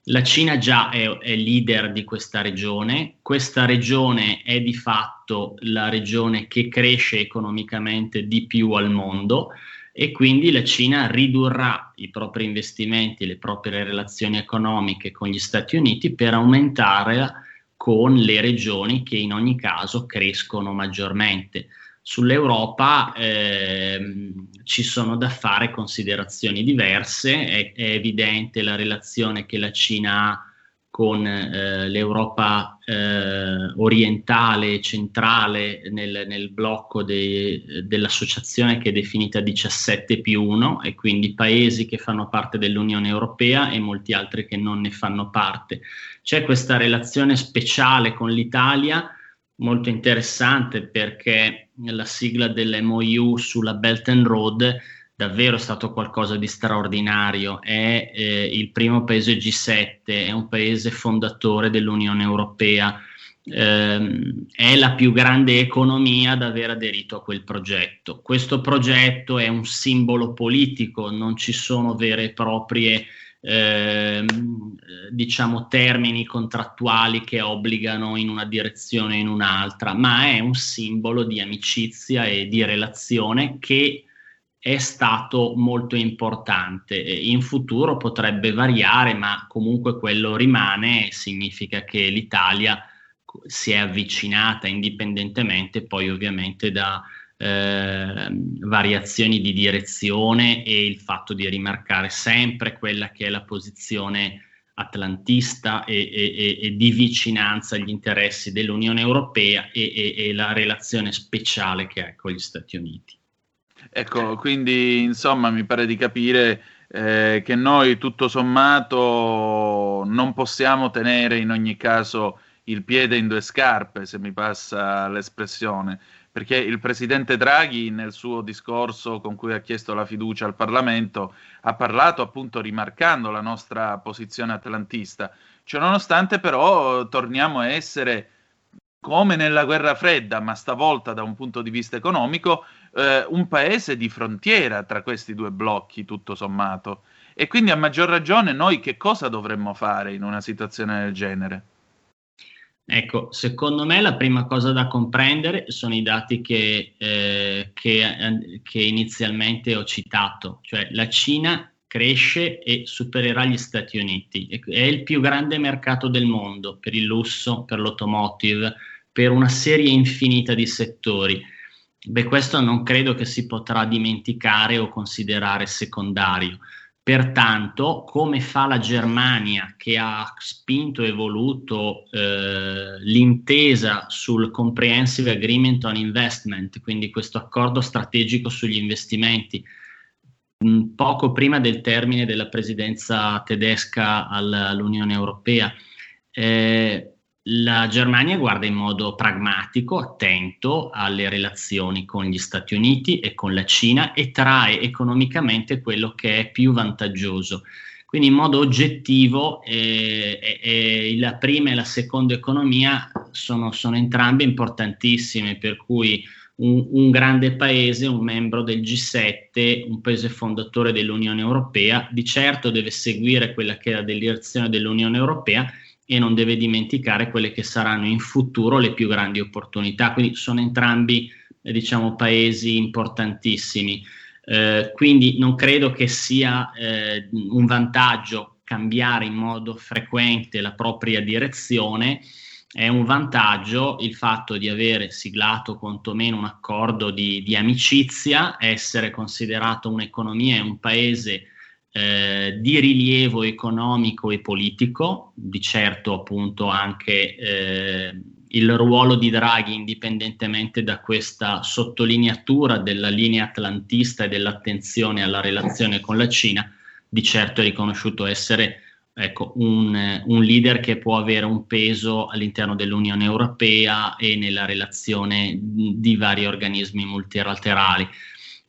La Cina già è, è, leader di questa regione, questa regione è di fatto la regione che cresce economicamente di più al mondo e quindi la Cina ridurrà i propri investimenti, le proprie relazioni economiche con gli Stati Uniti per aumentare con le regioni che in ogni caso crescono maggiormente. Sull'Europa eh, ci sono da fare considerazioni diverse, è, è, evidente la relazione che la Cina ha con eh, l'Europa eh, orientale e centrale nel, nel blocco de, dell'associazione che è definita 17 più 1 e quindi paesi che fanno parte dell'Unione Europea e molti altri che non ne fanno parte. C'è questa relazione speciale con l'Italia molto interessante perché la sigla dell'MOU sulla Belt and Road davvero stato qualcosa di straordinario. È eh, il primo paese G7, è un paese fondatore dell'Unione Europea, ehm, è la più grande economia ad aver aderito a quel progetto. Questo progetto è un simbolo politico, non ci sono vere e proprie ehm, diciamo termini contrattuali che obbligano in una direzione o in un'altra, ma è un simbolo di amicizia e di relazione che è stato molto importante. In futuro potrebbe variare, ma comunque quello rimane, significa che l'Italia si è avvicinata indipendentemente poi ovviamente da eh, variazioni di direzione e il fatto di rimarcare sempre quella che è la posizione atlantista e, e, e di vicinanza agli interessi dell'Unione Europea e, e la relazione speciale che ha con gli Stati Uniti. Ecco, quindi insomma mi pare di capire eh, che noi tutto sommato non possiamo tenere in ogni caso il piede in due scarpe, se mi passa l'espressione, perché il presidente Draghi nel suo discorso con cui ha chiesto la fiducia al Parlamento ha parlato appunto rimarcando la nostra posizione atlantista. Ciononostante però torniamo a essere come nella guerra fredda, ma stavolta da un punto di vista economico, eh, un paese di frontiera tra questi due blocchi, tutto sommato. E quindi a maggior ragione noi che cosa dovremmo fare in una situazione del genere? Ecco, secondo me la prima cosa da comprendere sono i dati che, eh, che, eh, che inizialmente ho citato, cioè la Cina cresce e supererà gli Stati Uniti, è il più grande mercato del mondo per il lusso, per l'automotive, per una serie infinita di settori. Beh, questo non credo che si potrà dimenticare o considerare secondario. Pertanto, come fa la Germania che ha spinto e voluto eh, l'intesa sul Comprehensive Agreement on Investment, quindi questo accordo strategico sugli investimenti, mh, poco prima del termine della presidenza tedesca all'Unione Europea, eh, la Germania guarda in modo pragmatico, attento alle relazioni con gli Stati Uniti e con la Cina e trae economicamente quello che è più vantaggioso. Quindi in modo oggettivo eh, eh, la prima e la seconda economia sono, sono entrambe importantissime, per cui un, un, grande paese, un membro del G7, un paese fondatore dell'Unione Europea, di certo deve seguire quella che è la direzione dell'Unione Europea, e non deve dimenticare quelle che saranno in futuro le più grandi opportunità. Quindi sono entrambi eh, diciamo, paesi importantissimi. Eh, quindi non credo che sia eh, un vantaggio cambiare in modo frequente la propria direzione, è un vantaggio il fatto di avere siglato quantomeno un accordo di, di amicizia, essere considerato un'economia e un paese eh, di rilievo economico e politico, di certo appunto anche eh, il ruolo di Draghi indipendentemente da questa sottolineatura della linea atlantista e dell'attenzione alla relazione con la Cina, di certo è riconosciuto essere ecco, un, un, leader che può avere un peso all'interno dell'Unione Europea e nella relazione di vari organismi multilaterali.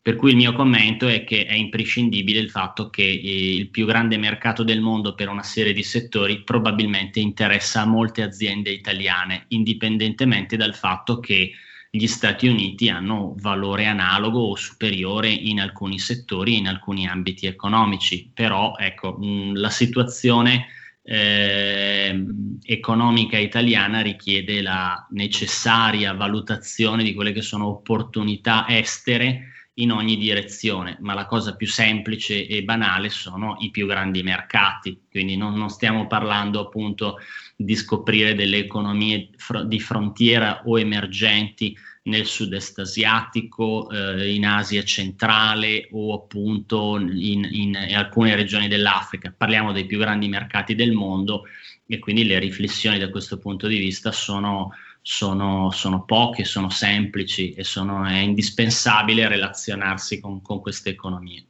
Per cui il mio commento è che è imprescindibile il fatto che eh, il più grande mercato del mondo per una serie di settori probabilmente interessa a molte aziende italiane, indipendentemente dal fatto che gli Stati Uniti hanno valore analogo o superiore in alcuni settori, in alcuni ambiti economici. Però ecco, mh, la situazione eh, economica italiana richiede la necessaria valutazione di quelle che sono opportunità estere in ogni direzione, ma la cosa più semplice e banale sono i più grandi mercati, quindi non, non stiamo parlando appunto di scoprire delle economie fr- di frontiera o emergenti nel sud-est asiatico, eh, in Asia centrale o appunto in, in, in alcune regioni dell'Africa, parliamo dei più grandi mercati del mondo e quindi le riflessioni da questo punto di vista sono sono, sono poche, sono semplici e sono, è indispensabile relazionarsi con, con queste economie.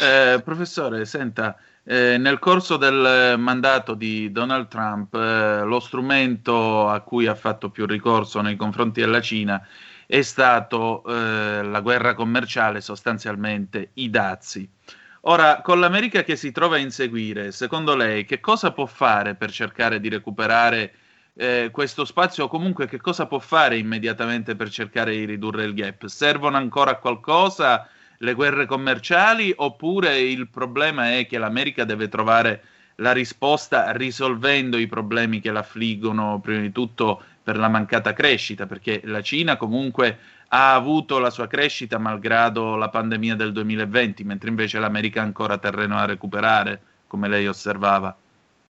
Eh, professore, senta, eh, nel corso del mandato di Donald Trump, eh, lo strumento a cui ha fatto più ricorso nei confronti della Cina è stato eh, la guerra commerciale, sostanzialmente i dazi. Ora, con l'America che si trova a inseguire, secondo lei che cosa può fare per cercare di recuperare eh, questo spazio o comunque che cosa può fare immediatamente per cercare di ridurre il gap? Servono ancora qualcosa le guerre commerciali oppure il problema è che l'America deve trovare la risposta risolvendo i problemi che l'affliggono prima di tutto per la mancata crescita, perché la Cina comunque ha avuto la sua crescita malgrado la pandemia del 2020, mentre invece l'America ha ancora terreno da recuperare, come lei osservava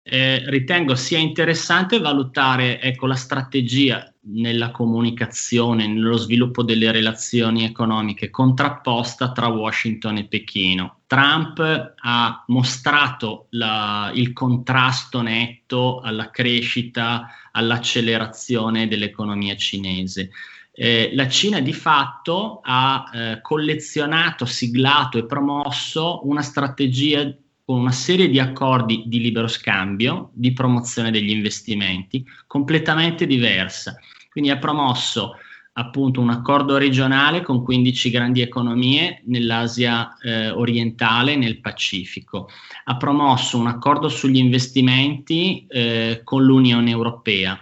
eh, ritengo sia interessante valutare ecco, la strategia nella comunicazione, nello sviluppo delle relazioni economiche contrapposta tra Washington e Pechino. Trump ha mostrato la, il contrasto netto alla crescita, all'accelerazione dell'economia cinese. Eh, la Cina di fatto ha eh, collezionato, siglato e promosso una strategia con una serie di accordi di libero scambio, di promozione degli investimenti, completamente diversa. Quindi ha promosso appunto un accordo regionale con 15 grandi economie nell'Asia eh, orientale e nel Pacifico. Ha promosso un accordo sugli investimenti eh, con l'Unione Europea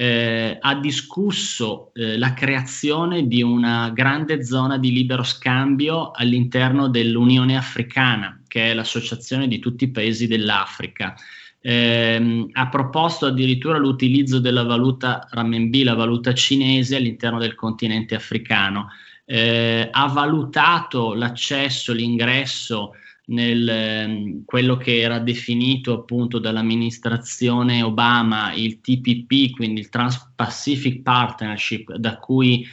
eh, ha discusso eh, la creazione di una grande zona di libero scambio all'interno dell'Unione Africana, che è l'associazione di tutti i paesi dell'Africa. Eh, ha proposto addirittura l'utilizzo della valuta renminbi, la valuta cinese, all'interno del continente africano. Eh, ha valutato l'accesso, l'ingresso nel ehm, quello che era definito appunto dall'amministrazione Obama il TPP, quindi il Trans-Pacific Partnership, da cui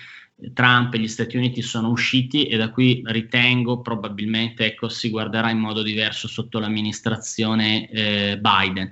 Trump e gli Stati Uniti sono usciti e da cui ritengo probabilmente ecco, si guarderà in modo diverso sotto l'amministrazione eh, Biden.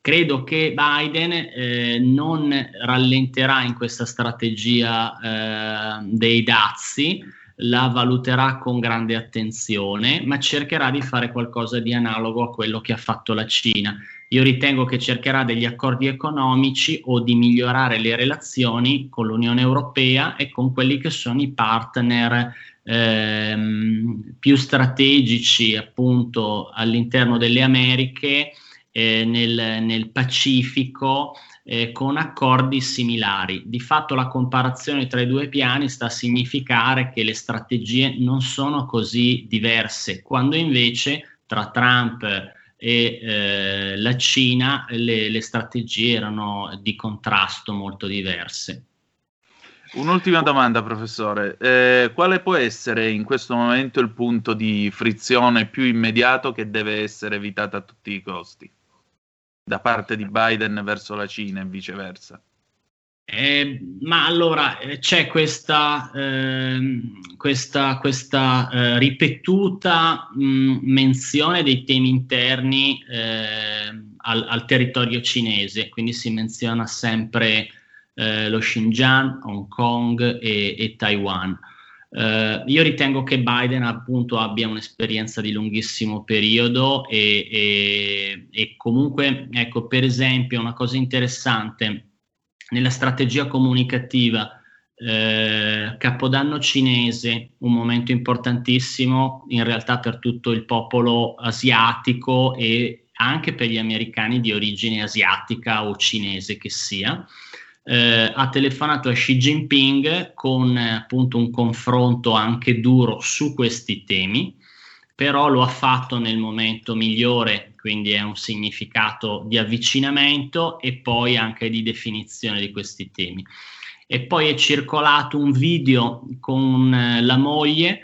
Credo che Biden eh, non rallenterà in questa strategia eh, dei dazi, la valuterà con grande attenzione, ma cercherà di fare qualcosa di analogo a quello che ha fatto la Cina. Io ritengo che cercherà degli accordi economici o di migliorare le relazioni con l'Unione Europea e con quelli che sono i partner ehm, più strategici appunto all'interno delle Americhe, eh, nel, nel Pacifico eh, con accordi similari. Di fatto la comparazione tra i due piani sta a significare che le strategie non sono così diverse, quando invece tra Trump e eh, la Cina le, le strategie erano di contrasto molto diverse. Un'ultima domanda, professore. Eh, quale può essere in questo momento il punto di frizione più immediato che deve essere evitato a tutti i costi? da parte di Biden verso la Cina e viceversa? Eh, ma allora eh, c'è questa, eh, questa, questa eh, ripetuta mh, menzione dei temi interni eh, al, al, territorio cinese, quindi si menziona sempre eh, lo Xinjiang, Hong Kong e, e Taiwan. Uh, io ritengo che Biden appunto abbia un'esperienza di lunghissimo periodo e, e, e, comunque, ecco, per esempio, una cosa interessante nella strategia comunicativa, eh, Capodanno cinese, un momento importantissimo in realtà per tutto il popolo asiatico e anche per gli americani di origine asiatica o cinese che sia eh, ha telefonato a Xi Jinping con eh, appunto un confronto anche duro su questi temi, però lo ha fatto nel momento migliore, quindi è un significato di avvicinamento e poi anche di definizione di questi temi. e poi è circolato un video con eh, la moglie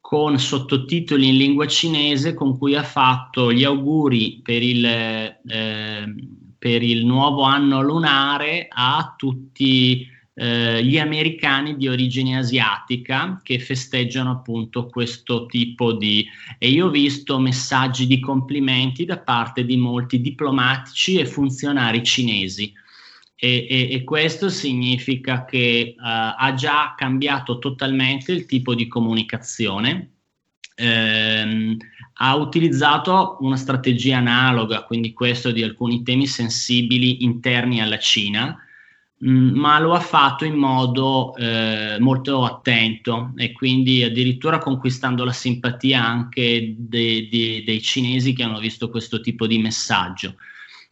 con sottotitoli in lingua cinese con cui ha fatto gli auguri per il, eh, per il nuovo anno lunare a tutti eh, gli americani di origine asiatica che festeggiano appunto questo tipo di... e io ho visto messaggi di complimenti da parte di molti diplomatici e funzionari cinesi. E, e, e questo significa che uh, ha già cambiato totalmente il tipo di comunicazione. Ehm, ha utilizzato una strategia analoga, quindi questo di alcuni temi sensibili interni alla Cina, Mm, ma lo ha fatto in modo eh, molto attento e quindi addirittura conquistando la simpatia anche de, de, dei cinesi che hanno visto questo tipo di messaggio.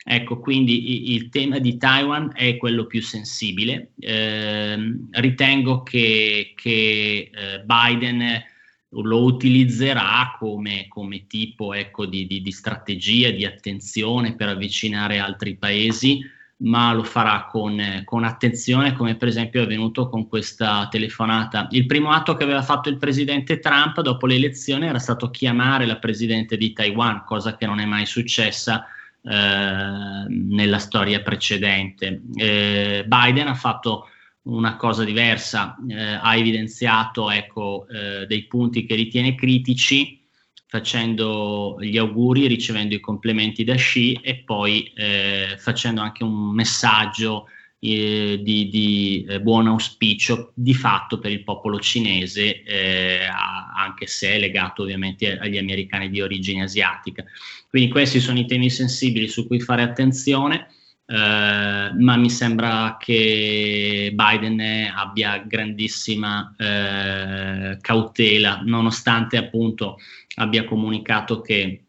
Ecco, quindi il tema di Taiwan è quello più sensibile. Eh, ritengo che, che eh, Biden lo utilizzerà come, come tipo ecco, di, di, di strategia, di attenzione per avvicinare altri paesi ma lo farà con, con, attenzione, come per esempio è avvenuto con questa telefonata. Il primo atto che aveva fatto il presidente Trump dopo le elezioni era stato chiamare la presidente di Taiwan, cosa che non è mai successa eh, nella storia precedente. Eh, Biden ha fatto una cosa diversa, eh, ha evidenziato ecco, eh, dei punti che ritiene critici facendo gli auguri, ricevendo i complimenti da Xi e poi eh, facendo anche un messaggio eh, di, di eh, buon auspicio di fatto per il popolo cinese, eh, anche se legato ovviamente agli americani di origine asiatica. Quindi questi sono i temi sensibili su cui fare attenzione. Uh, ma mi sembra che Biden abbia grandissima uh, cautela, nonostante appunto abbia comunicato che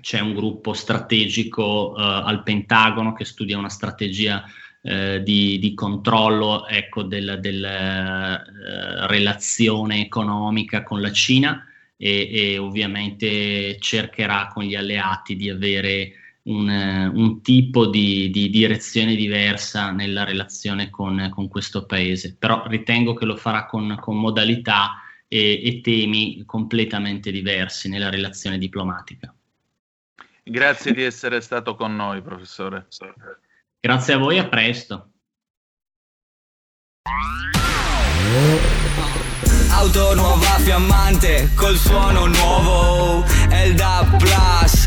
c'è un gruppo strategico uh, al Pentagono che studia una strategia uh, di, di, controllo ecco, della del, uh, relazione economica con la Cina e, e, ovviamente cercherà con gli alleati di avere un, un tipo di, di, direzione diversa nella relazione con, con, questo paese. Però ritengo che lo farà con, con modalità e, e temi completamente diversi nella relazione diplomatica. Grazie di essere stato con noi, professore. Grazie a voi, a presto. Auto nuova fiammante col suono nuovo DAB Plus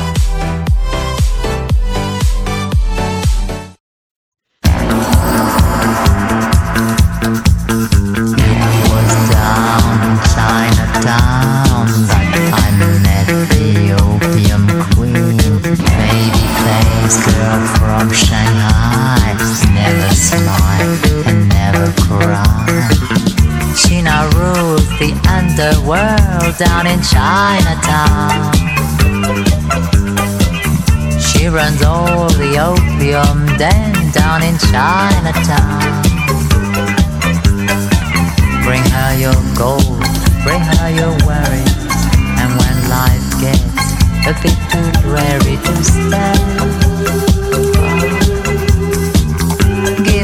Underworld down in Chinatown. She runs all the opium den down in Chinatown. Bring her your gold, bring her your worries, and when life gets a bit too dreary to stay,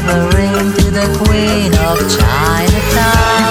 give a ring to the Queen of Chinatown.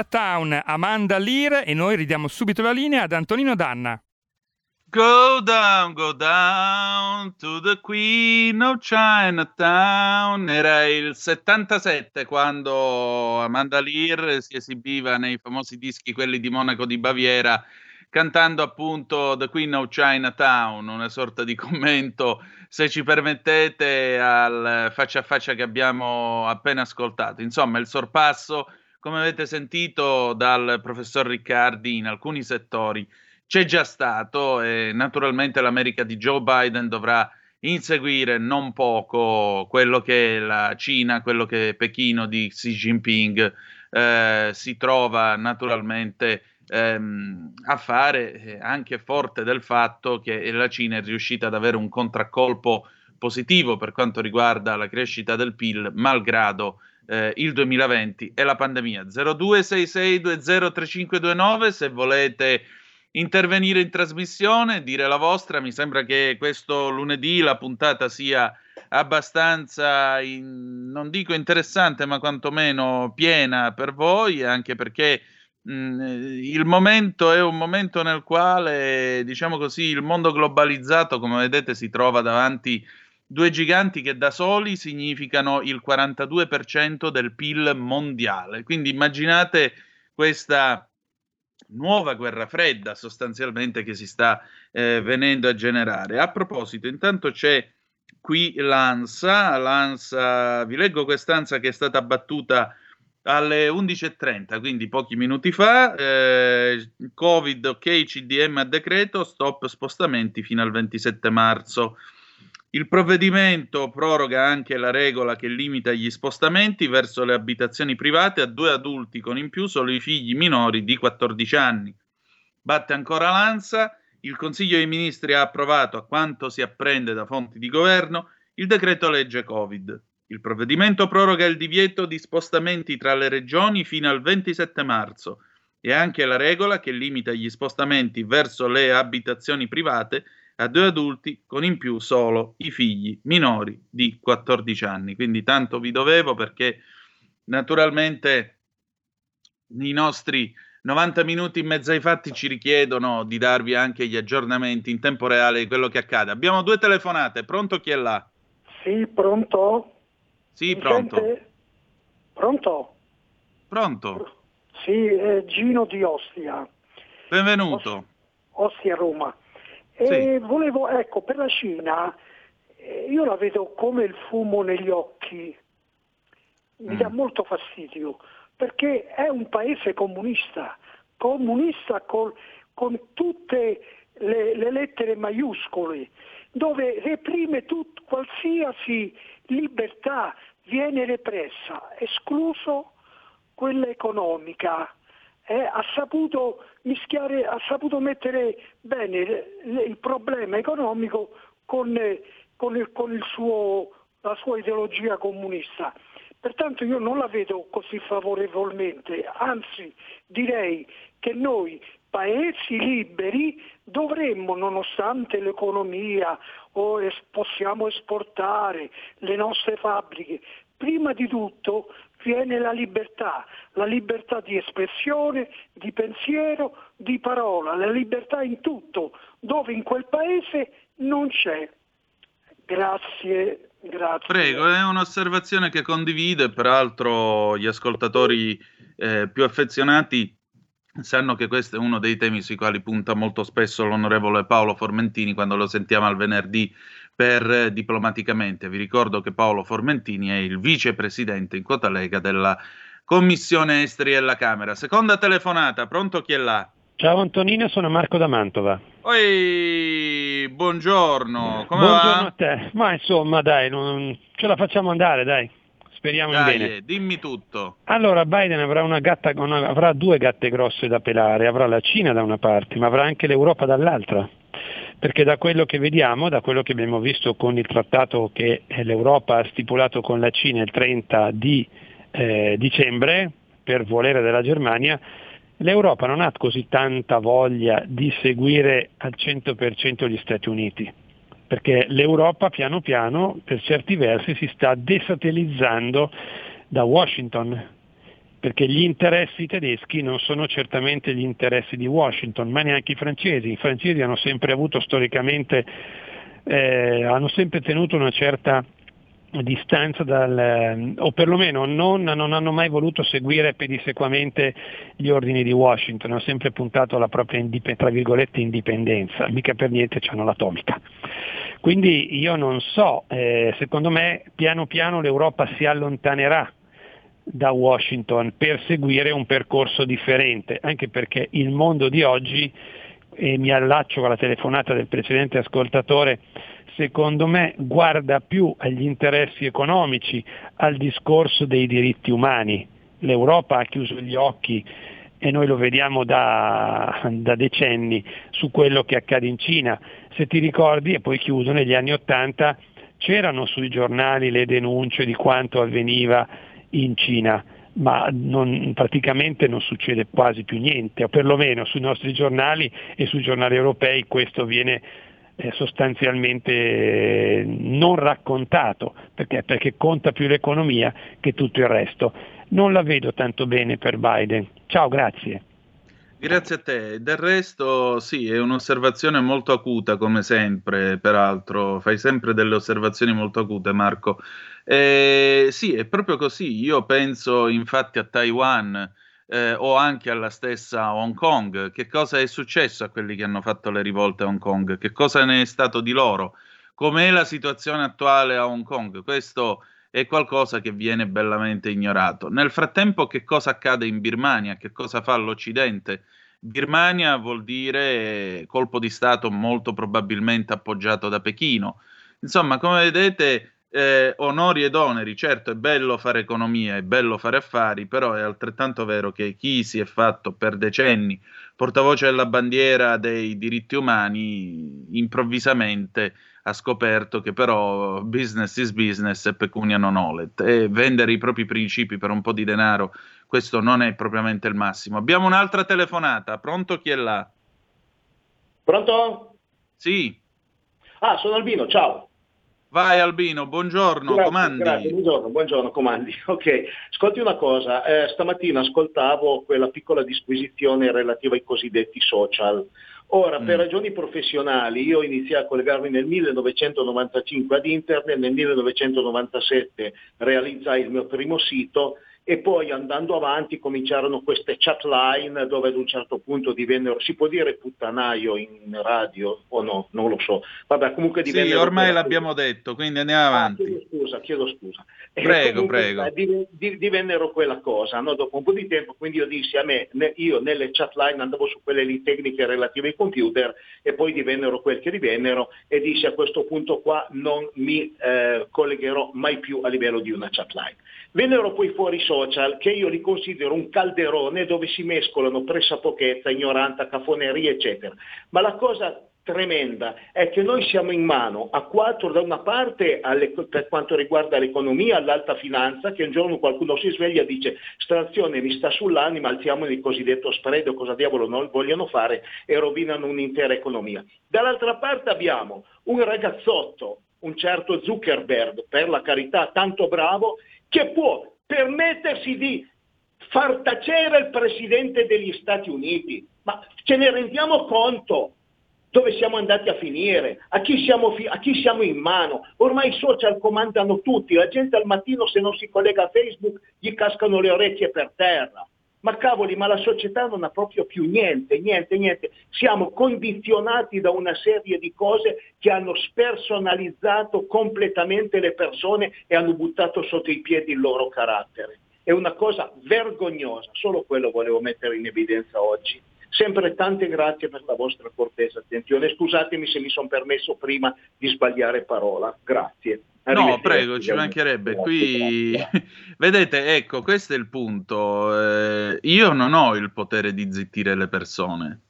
Chinatown, Amanda Lear e noi ridiamo subito la linea ad Antonino Danna. Go down, go down to the Queen of Chinatown. Era il 77 quando Amanda Lear si esibiva nei famosi dischi, quelli di Monaco di Baviera, cantando appunto The Queen of Chinatown, una sorta di commento, se ci permettete, al faccia a faccia che abbiamo appena ascoltato. Insomma, il sorpasso, come avete sentito dal professor Riccardi, in alcuni settori c'è già stato e naturalmente l'America di Joe Biden dovrà inseguire non poco quello che la Cina, quello che Pechino di Xi Jinping eh, si trova naturalmente ehm, a fare, eh, anche forte del fatto che la Cina è riuscita ad avere un contraccolpo positivo per quanto riguarda la crescita del PIL, malgrado eh, il 2020 e la pandemia. 0266203529 se volete intervenire in trasmissione, dire la vostra. Mi sembra che questo lunedì la puntata sia abbastanza, in, non dico interessante, ma quantomeno piena per voi, anche perché mh, il momento è un momento nel quale, diciamo così, il mondo globalizzato, come vedete, si trova davanti due giganti che da soli significano il 42% del PIL mondiale. Quindi immaginate questa nuova guerra fredda sostanzialmente che si sta eh, venendo a generare. A proposito, intanto c'è qui l'ANSA, l'ANSA, vi leggo quest'ANSA che è stata battuta alle 11.30, quindi pochi minuti fa, eh, Covid, ok, CDM a decreto, stop spostamenti fino al 27 marzo. Il provvedimento proroga anche la regola che limita gli spostamenti verso le abitazioni private a due adulti con in più solo i figli minori di 14 anni. Batte ancora l'ANSA, il Consiglio dei Ministri ha approvato, a quanto si apprende da fonti di governo, il decreto legge Covid. Il provvedimento proroga il divieto di spostamenti tra le regioni fino al 27 marzo e anche la regola che limita gli spostamenti verso le abitazioni private a due adulti con in più solo i figli minori di 14 anni. Quindi tanto vi dovevo perché naturalmente i nostri 90 minuti in mezzo ai fatti ci richiedono di darvi anche gli aggiornamenti in tempo reale di quello che accade. Abbiamo due telefonate, pronto chi è là? Sì, pronto? Sì, Mi pronto. sente? Pronto? Pronto? Sì, è Gino di Ostia, Benvenuto. Ostia Roma. E volevo, ecco, per la Cina, eh, io la vedo come il fumo negli occhi, mi dà molto fastidio, perché è un paese comunista, comunista col- con tutte le, le lettere maiuscole, dove reprime tut- qualsiasi libertà, viene repressa, escluso quella economica. eh, ha saputo mischiare, ha saputo mettere bene il problema economico con, eh, con il- con il suo- la sua ideologia comunista. Pertanto io non la vedo così favorevolmente, anzi direi che noi paesi liberi dovremmo, nonostante l'economia, o es- possiamo esportare le nostre fabbriche, prima di tutto viene la libertà, la libertà di espressione, di pensiero, di parola, la libertà in tutto, dove in quel paese non c'è. Grazie, grazie. Prego, è un'osservazione che condivido e peraltro gli ascoltatori eh, più affezionati sanno che questo è uno dei temi sui quali punta molto spesso l'onorevole Paolo Formentini quando lo sentiamo al venerdì per eh, Diplomaticamente. Vi ricordo che Paolo Formentini è il vicepresidente in quota Lega della Commissione Esteri della Camera. Seconda telefonata, pronto chi è là? Ciao Antonino, sono Marco da Mantova. Oi, buongiorno, come Buongiorno va? a te. Ma insomma, dai, non... ce la facciamo andare, dai. Speriamo in Dai, bene. eh, dimmi tutto. Allora, Biden avrà, una gatta, una- avrà due gatte grosse da pelare, avrà la Cina da una parte, ma avrà anche l'Europa dall'altra. Perché da quello che vediamo, da quello che abbiamo visto con il trattato che l'Europa ha stipulato con la Cina il 30 di eh, dicembre, per volere della Germania, l'Europa non ha così tanta voglia di seguire al 100% gli Stati Uniti. Perché l'Europa piano piano per certi versi si sta desatellizzando da Washington, perché gli interessi tedeschi non sono certamente gli interessi di Washington, ma neanche i francesi. I francesi hanno sempre avuto storicamente, eh, hanno sempre tenuto una certa distanza dal, o perlomeno non, non hanno mai voluto seguire pedissequamente gli ordini di Washington, hanno sempre puntato alla propria indipendenza, mica per niente hanno l'atomica. Quindi io non so, eh, secondo me piano piano l'Europa si allontanerà da Washington per seguire un percorso differente, anche perché il mondo di oggi, e mi allaccio alla telefonata del precedente ascoltatore, secondo me guarda più agli interessi economici, al discorso dei diritti umani. L'Europa ha chiuso gli occhi e noi lo vediamo da, da decenni su quello che accade in Cina. Se ti ricordi, e poi chiuso negli anni Ottanta, c'erano sui giornali le denunce di quanto avveniva in Cina, ma non- praticamente non succede quasi più niente, o perlomeno sui nostri giornali e sui giornali europei questo viene eh, sostanzialmente eh, non raccontato, perché? perché conta più l'economia che tutto il resto. Non la vedo tanto bene per Biden. Ciao, grazie. Grazie a te. Del resto, sì, è un'osservazione molto acuta, come sempre, peraltro. Fai sempre delle osservazioni molto acute, Marco. Eh, sì, è proprio così. Io penso infatti a Taiwan eh, o anche alla stessa Hong Kong. Che cosa è successo a quelli che hanno fatto le rivolte a Hong Kong? Che cosa ne è stato di loro? Com'è la situazione attuale a Hong Kong? Questo è qualcosa che viene bellamente ignorato. Nel frattempo, che cosa accade in Birmania? Che cosa fa l'Occidente? Birmania vuol dire colpo di Stato molto probabilmente appoggiato da Pechino. Insomma, come vedete, eh, onori ed oneri, certo è bello fare economia, è bello fare affari, però è altrettanto vero che chi si è fatto per decenni portavoce della bandiera dei diritti umani, improvvisamente ha scoperto che però business is business e pecunia non olet e vendere i propri principi per un po' di denaro questo non è propriamente il massimo. Abbiamo un'altra telefonata, pronto chi è là? Pronto? Sì, Ah, sono Albino, ciao. vai Albino, buongiorno, Grazie, comandi. grazie, buongiorno, buongiorno, comandi. Ok, ascolti una cosa, eh, stamattina ascoltavo quella piccola disquisizione relativa ai cosiddetti social. Ora, Mm. per ragioni professionali, io iniziai a collegarmi nel 1995 ad internet, nel 1997 realizzai il mio primo sito e poi andando avanti cominciarono queste chat line dove ad un certo punto divennero, si può dire puttanaio in radio o no, non lo so, vabbè comunque Sì, divennero... ormai quella- l'abbiamo detto, quindi andiamo Ah, avanti. chiedo scusa, chiedo scusa. Prego, prego. eh, div- div- divennero quella cosa, no? dopo un po' di tempo, quindi io dissi a me, io nelle chat line andavo su quelle lì tecniche relative ai computer e poi divennero quel che divennero e dissi a questo punto qua non mi eh, collegherò mai più a livello di una chat line. Vennero poi fuori social che io li considero un calderone dove si mescolano pressapochezza, ignoranza, cafoneria, eccetera. Ma la cosa tremenda è che noi siamo in mano a quattro da una parte alle- per quanto riguarda l'economia, all'alta finanza, che un giorno qualcuno si sveglia e dice strazione mi sta sull'anima, alziamo il cosiddetto spread o cosa diavolo non vogliono fare e rovinano un'intera economia. Dall'altra parte abbiamo un ragazzotto, un certo Zuckerberg, per la carità tanto bravo, che può permettersi di far tacere il Presidente degli Stati Uniti. Ma ce ne rendiamo conto? dove siamo andati a finire, a chi, siamo fi- a chi siamo in mano. Ormai i social comandano tutti, la gente al mattino se non si collega a Facebook gli cascano le orecchie per terra. Ma cavoli, ma la società non ha proprio più niente, niente, niente. Siamo condizionati da una serie di cose che hanno spersonalizzato completamente le persone e hanno buttato sotto i piedi il loro carattere. È una cosa vergognosa, solo quello volevo mettere in evidenza oggi. Sempre tante grazie per la vostra cortesa attenzione. Scusatemi se mi sono permesso prima di sbagliare parola. Grazie. No, prego, ci mancherebbe. Qui, vedete, ecco, questo è il punto. Eh, io non ho il potere di zittire le persone.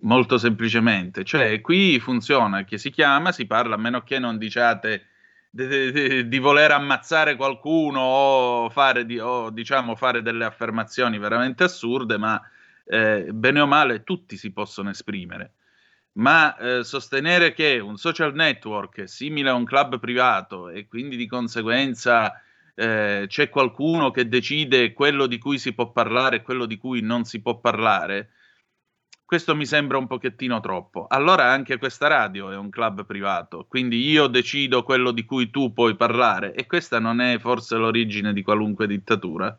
Molto semplicemente, cioè qui funziona che si chiama, si parla, a meno che non diciate di, di, di voler ammazzare qualcuno o fare, di, o, diciamo, fare delle affermazioni veramente assurde, ma eh, bene o male tutti si possono esprimere. Ma eh, sostenere che un social network è simile a un club privato e quindi di conseguenza eh, c'è qualcuno che decide quello di cui si può parlare e quello di cui non si può parlare, questo mi sembra un pochettino troppo. Allora anche questa radio è un club privato, quindi io decido quello di cui tu puoi parlare e questa non è forse l'origine di qualunque dittatura?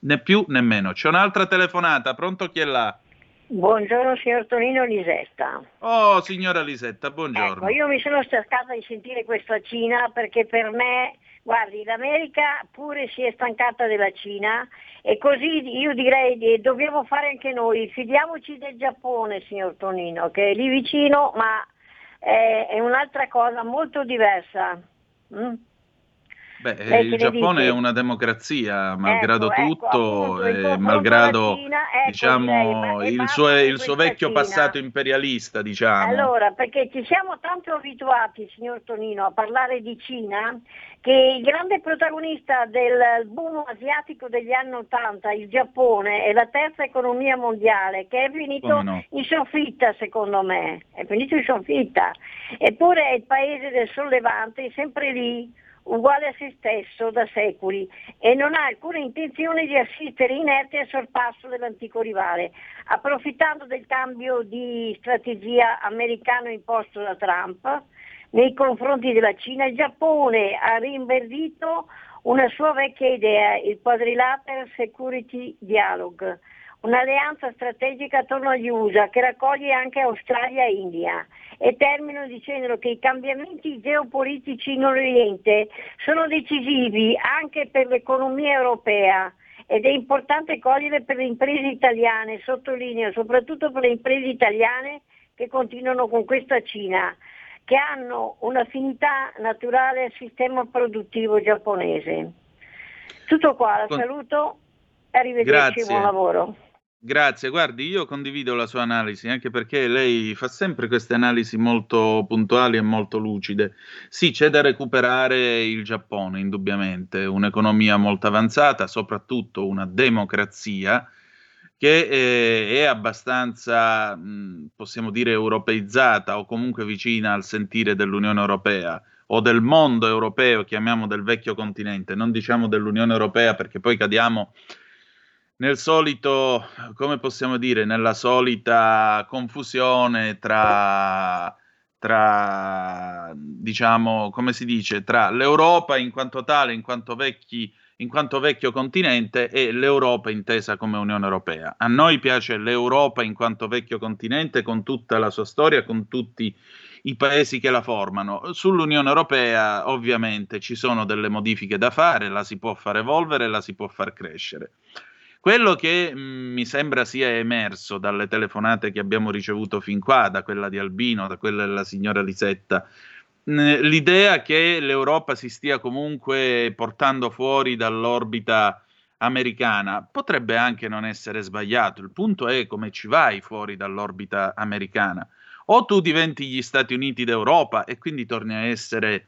Né più né meno. C'è un'altra telefonata, pronto chi è là? Buongiorno signor Tonino Lisetta. Oh signora Lisetta, buongiorno. Ecco, io mi sono cercata di sentire questa Cina perché per me, guardi, l'America pure si è stancata della Cina e così io direi che dobbiamo fare anche noi, fidiamoci del Giappone, signor Tonino, che è lì vicino, ma è, è un'altra cosa molto diversa. Mm? Beh, Lei il Giappone è una democrazia, malgrado ecco, tutto, ecco, appunto, malgrado Cina, ecco, diciamo, direi, il, suo, il suo, vecchio Cina. passato imperialista. Diciamo. Allora, perché ci siamo tanto abituati, signor Tonino, a parlare di Cina, che il grande protagonista del boom asiatico degli anni Ottanta, il Giappone, è la terza economia mondiale, che è finito no? in sconfitta, secondo me. È finito in sconfitta. Eppure è il paese del sollevante, sempre lì uguale a se stesso da secoli e non ha alcuna intenzione di assistere inerte al sorpasso dell'antico rivale, approfittando del cambio di strategia americano imposto da Trump nei confronti della Cina, il Giappone ha rinverdito una sua vecchia idea, il Quadrilateral Security Dialogue, un'alleanza strategica attorno agli USA che raccoglie anche Australia e India. E termino dicendo che i cambiamenti geopolitici in Oriente sono decisivi anche per l'economia europea ed è importante cogliere per le imprese italiane, sottolineo soprattutto per le imprese italiane che continuano con questa Cina, che hanno un'affinità naturale al sistema produttivo giapponese. Tutto qua, la saluto e arrivederci, buon lavoro. Grazie, guardi, io condivido la sua analisi, anche perché lei fa sempre queste analisi molto puntuali e molto lucide. Sì, c'è da recuperare il Giappone, indubbiamente, un'economia molto avanzata, soprattutto una democrazia che eh, è abbastanza, possiamo dire, europeizzata o comunque vicina al sentire dell'Unione Europea o del mondo europeo, chiamiamo del vecchio continente, non diciamo dell'Unione Europea perché poi cadiamo nel solito, come possiamo dire, nella solita confusione tra, tra, diciamo, come si dice, tra l'Europa in quanto tale, in quanto, vecchi, in quanto vecchio continente e l'Europa intesa come Unione Europea. A noi piace l'Europa in quanto vecchio continente con tutta la sua storia, con tutti i paesi che la formano. Sull'Unione Europea ovviamente ci sono delle modifiche da fare, la si può far evolvere, la si può far crescere. Quello che mh, mm, mi sembra sia emerso dalle telefonate che abbiamo ricevuto fin qua, da quella di Albino, da quella della signora Lisetta, mh, l'idea che l'Europa si stia comunque portando fuori dall'orbita americana potrebbe anche non essere sbagliato. Il punto è come ci vai fuori dall'orbita americana. O tu diventi gli Stati Uniti d'Europa e quindi torni a essere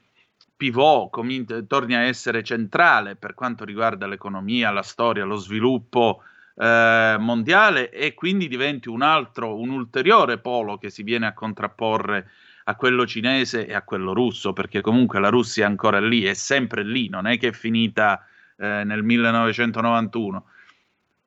pivot, com- torni a essere centrale per quanto riguarda l'economia, la storia, lo sviluppo eh, mondiale e quindi diventi un altro, un ulteriore polo che si viene a contrapporre a quello cinese e a quello russo, perché comunque la Russia è ancora lì, è sempre lì, non è che è finita eh, nel 1991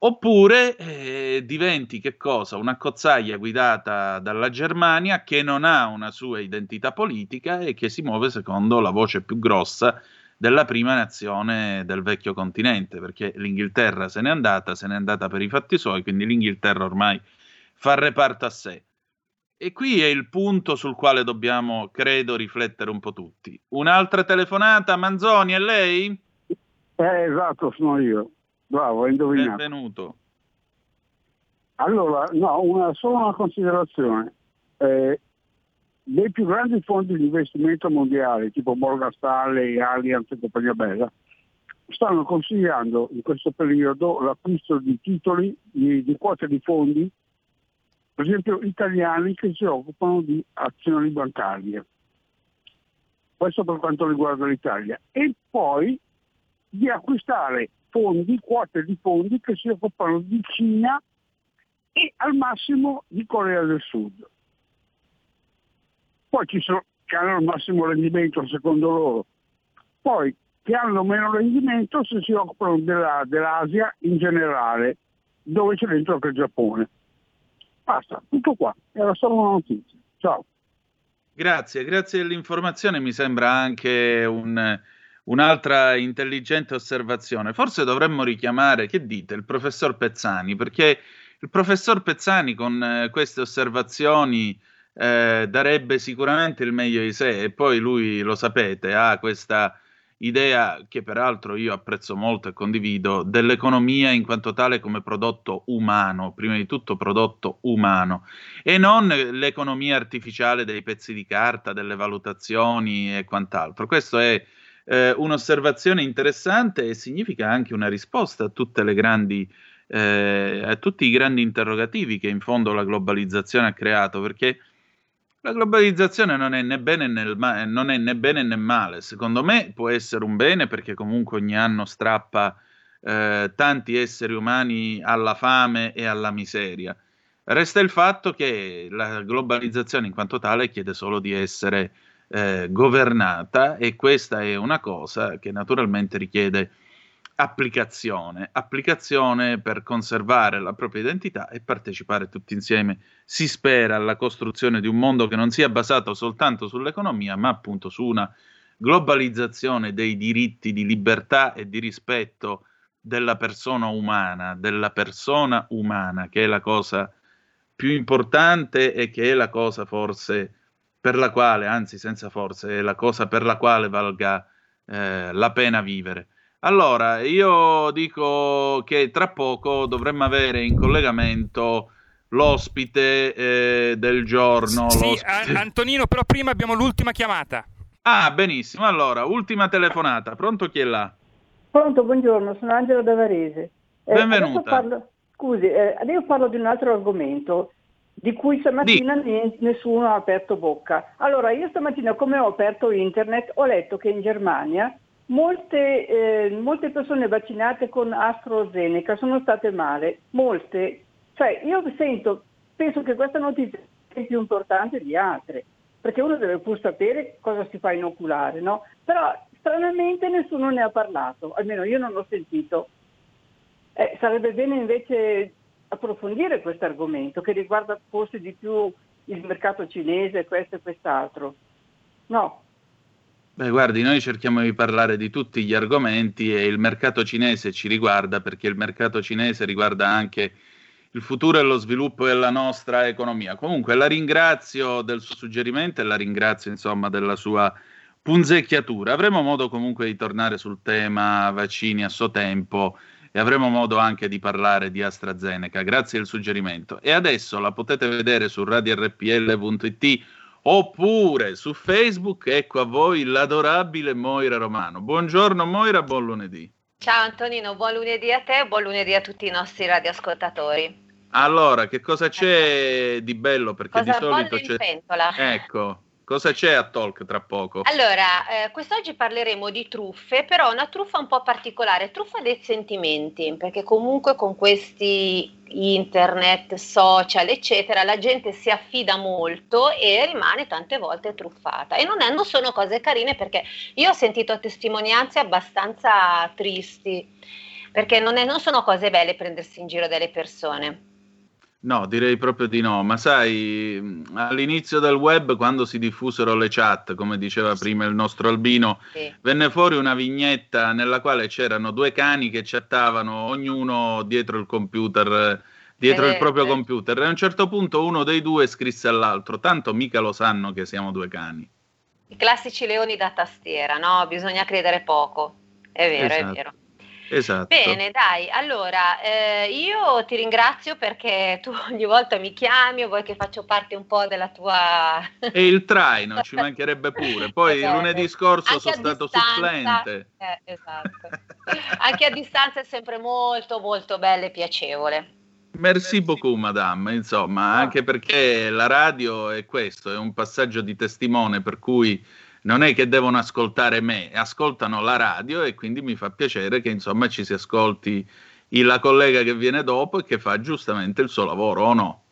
oppure eh, diventi che cosa? Una cozzaglia guidata dalla Germania che non ha una sua identità politica e che si muove secondo la voce più grossa della prima nazione del vecchio continente, perché l'Inghilterra se n'è andata, se n'è andata per i fatti suoi, quindi l'Inghilterra ormai fa reparto a sé. E qui è il punto sul quale dobbiamo, credo, riflettere un po' tutti. Un'altra telefonata, Manzoni, è lei? Eh, esatto, sono io. Bravo, hai indovinato. Benvenuto. Allora, no, una, solo una considerazione. Eh, dei più grandi fondi di investimento mondiali, tipo Morgan Stanley, Allianz e compagnia bella, stanno consigliando in questo periodo l'acquisto di titoli, di, di quote di fondi, per esempio italiani che si occupano di azioni bancarie. Questo per quanto riguarda l'Italia. E poi di acquistare fondi, quote di fondi che si occupano di Cina e al massimo di Corea del Sud. Poi ci sono che hanno il massimo rendimento secondo loro, poi che hanno meno rendimento se si occupano della, dell'Asia in generale, dove c'è dentro anche il Giappone. Basta, tutto qua, era solo una notizia. Ciao. Grazie, grazie dell'informazione, mi sembra anche un, un'altra intelligente osservazione. Forse dovremmo richiamare, che dite, il professor Pezzani, perché il professor Pezzani con eh, queste osservazioni eh, darebbe sicuramente il meglio di sé e poi lui, lo sapete, ha questa idea che peraltro io apprezzo molto e condivido dell'economia in quanto tale come prodotto umano, prima di tutto prodotto umano e non l'economia artificiale dei pezzi di carta, delle valutazioni e quant'altro. Questo è eh, un'osservazione interessante e significa anche una risposta a grandi eh, a tutti i grandi interrogativi che in fondo la globalizzazione ha creato, perché la globalizzazione non è né bene né, ma- né bene né male. Secondo me può essere un bene perché comunque ogni anno strappa eh, tanti esseri umani alla fame e alla miseria. Resta il fatto che la globalizzazione in quanto tale chiede solo di essere eh, governata e questa è una cosa che naturalmente richiede applicazione, applicazione per conservare la propria identità e partecipare tutti insieme, si spera, alla costruzione di un mondo che non sia basato soltanto sull'economia, ma appunto su una globalizzazione dei diritti di libertà e di rispetto della persona umana, della persona umana, che è la cosa più importante e che è la cosa forse per la quale, anzi senza forse, è la cosa per la quale valga eh, la pena vivere. Allora, io dico che tra poco dovremmo avere in collegamento l'ospite eh, del giorno. Sì, a- Antonino, però prima abbiamo l'ultima chiamata. Ah, benissimo. Allora, ultima telefonata. Pronto chi è là? Pronto, buongiorno, sono Angela da Varese. Eh, Benvenuta. Parlo, scusi, eh, adesso parlo di un altro argomento di cui stamattina Di. nessuno ha aperto bocca. Allora, io stamattina come ho aperto internet ho letto che in Germania Molte, eh, molte, persone vaccinate con AstraZeneca sono state male, molte. Cioè, io sento, penso che questa notizia sia più importante di altre, perché uno deve pur sapere cosa si fa inoculare, no? Però stranamente nessuno ne ha parlato, almeno io non l'ho sentito. Eh, sarebbe bene invece approfondire questo argomento che riguarda forse di più il mercato cinese, questo e quest'altro. No, Beh, guardi, noi cerchiamo di parlare di tutti gli argomenti e il mercato cinese ci riguarda perché il mercato cinese riguarda anche il futuro e lo sviluppo della nostra economia. Comunque la ringrazio del suo suggerimento e la ringrazio insomma della sua punzecchiatura. Avremo modo comunque di tornare sul tema vaccini a suo tempo e avremo modo anche di parlare di AstraZeneca. Grazie del suggerimento. E adesso la potete vedere su radiorpl.it oppure su Facebook, ecco a voi l'adorabile Moira Romano. Buongiorno Moira, buon lunedì. Ciao Antonino, buon lunedì a te e buon lunedì a tutti i nostri radioascoltatori. Allora, che cosa c'è di bello? Perché cosa di solito c'è... pentola? Ecco, Cosa c'è a Talk tra poco? Allora, eh, quest'oggi parleremo di truffe, però una truffa un po' particolare, truffa dei sentimenti, perché comunque con questi internet, social, eccetera, la gente si affida molto e rimane tante volte truffata. E non, è, non sono cose carine perché io ho sentito testimonianze abbastanza tristi, perché non, è, non sono cose belle prendersi in giro delle persone. No, direi proprio di no, ma sai, all'inizio del web, quando si diffusero le chat, come diceva prima il nostro Albino, sì. venne fuori una vignetta nella quale c'erano due cani che chattavano, ognuno dietro il computer, dietro eh, il proprio eh. computer, e a un certo punto uno dei due scrisse all'altro, tanto mica lo sanno che siamo due cani. I classici leoni da tastiera, no? Bisogna credere poco, è vero, esatto. è vero. Esatto. Bene, dai, allora eh, io ti ringrazio perché tu ogni volta mi chiami o vuoi che faccio parte un po' della tua... E il traino, ci mancherebbe pure. Poi lunedì scorso anche sono stato distanza, supplente. eh, esatto. Anche a distanza è sempre molto, molto bello e piacevole. Merci beaucoup, madame. Insomma, anche perché la radio è questo, è un passaggio di testimone per cui non è che devono ascoltare me, ascoltano la radio e quindi mi fa piacere che insomma ci si ascolti la collega che viene dopo e che fa giustamente il suo lavoro, o no?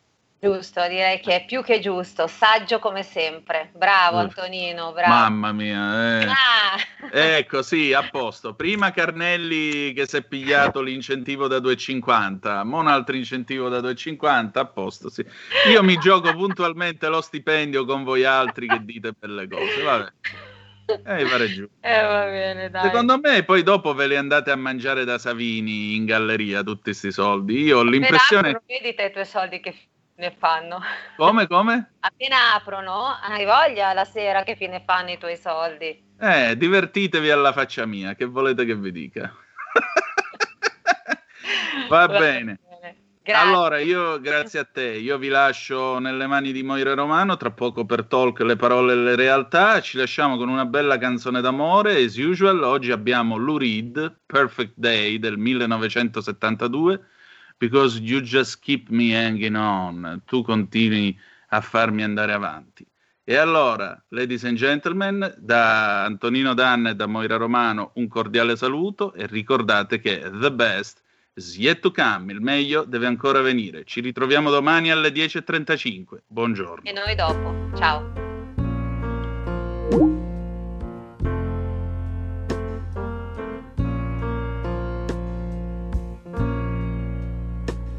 Giusto, direi che è più che giusto, saggio come sempre. Bravo Eh, Antonino, bravo. Mamma mia, eh. Ah, Ecco, sì, a posto. Prima Carnelli che si è pigliato l'incentivo da 2,50, mo un altro incentivo da 2,50, a posto, sì. Io mi gioco puntualmente lo stipendio con voi altri che dite belle cose, vabbè. Eh, pare giù. eh, va bene, dai. Secondo me poi dopo ve li andate a mangiare da Savini in galleria tutti questi soldi. Io ho l'impressione... vedi te i tuoi soldi che ne fanno. Come, come? Appena aprono, hai voglia la sera che fine fanno i tuoi soldi. Eh, divertitevi alla faccia mia, che volete che vi dica? Va bene. Grazie. Allora, io grazie a te, io vi lascio nelle mani di Moira Romano, tra poco per Talk le parole e le realtà, ci lasciamo con una bella canzone d'amore, as usual, oggi abbiamo Lou Reed, Perfect Day del 1972, Because You Just Keep Me Hanging On, tu continui a farmi andare avanti. E allora, ladies and gentlemen, da Antonino Danna e da Moira Romano un cordiale saluto e ricordate che the best is yet to come, il meglio deve ancora venire. Ci ritroviamo domani alle 10.35. Buongiorno. E noi dopo. Ciao.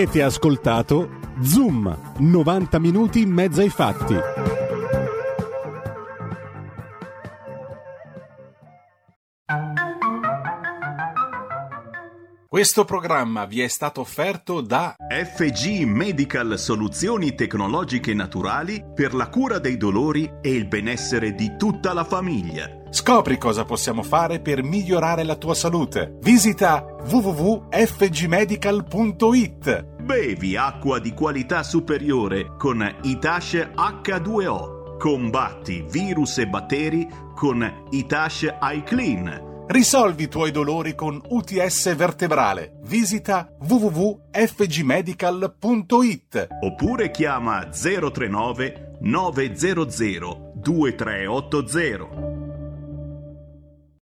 Avete ascoltato Zoom, 90 minuti in mezzo ai fatti. Questo programma vi è stato offerto da FG Medical Soluzioni Tecnologiche Naturali per la cura dei dolori e il benessere di tutta la famiglia. Scopri cosa possiamo fare per migliorare la tua salute. Visita www.fgmedical.it. Bevi acqua di qualità superiore con Itash H2O. Combatti virus e batteri con Itash iClean. Risolvi i tuoi dolori con UTS vertebrale. Visita www.fgmedical.it. Oppure chiama 039 900 2380.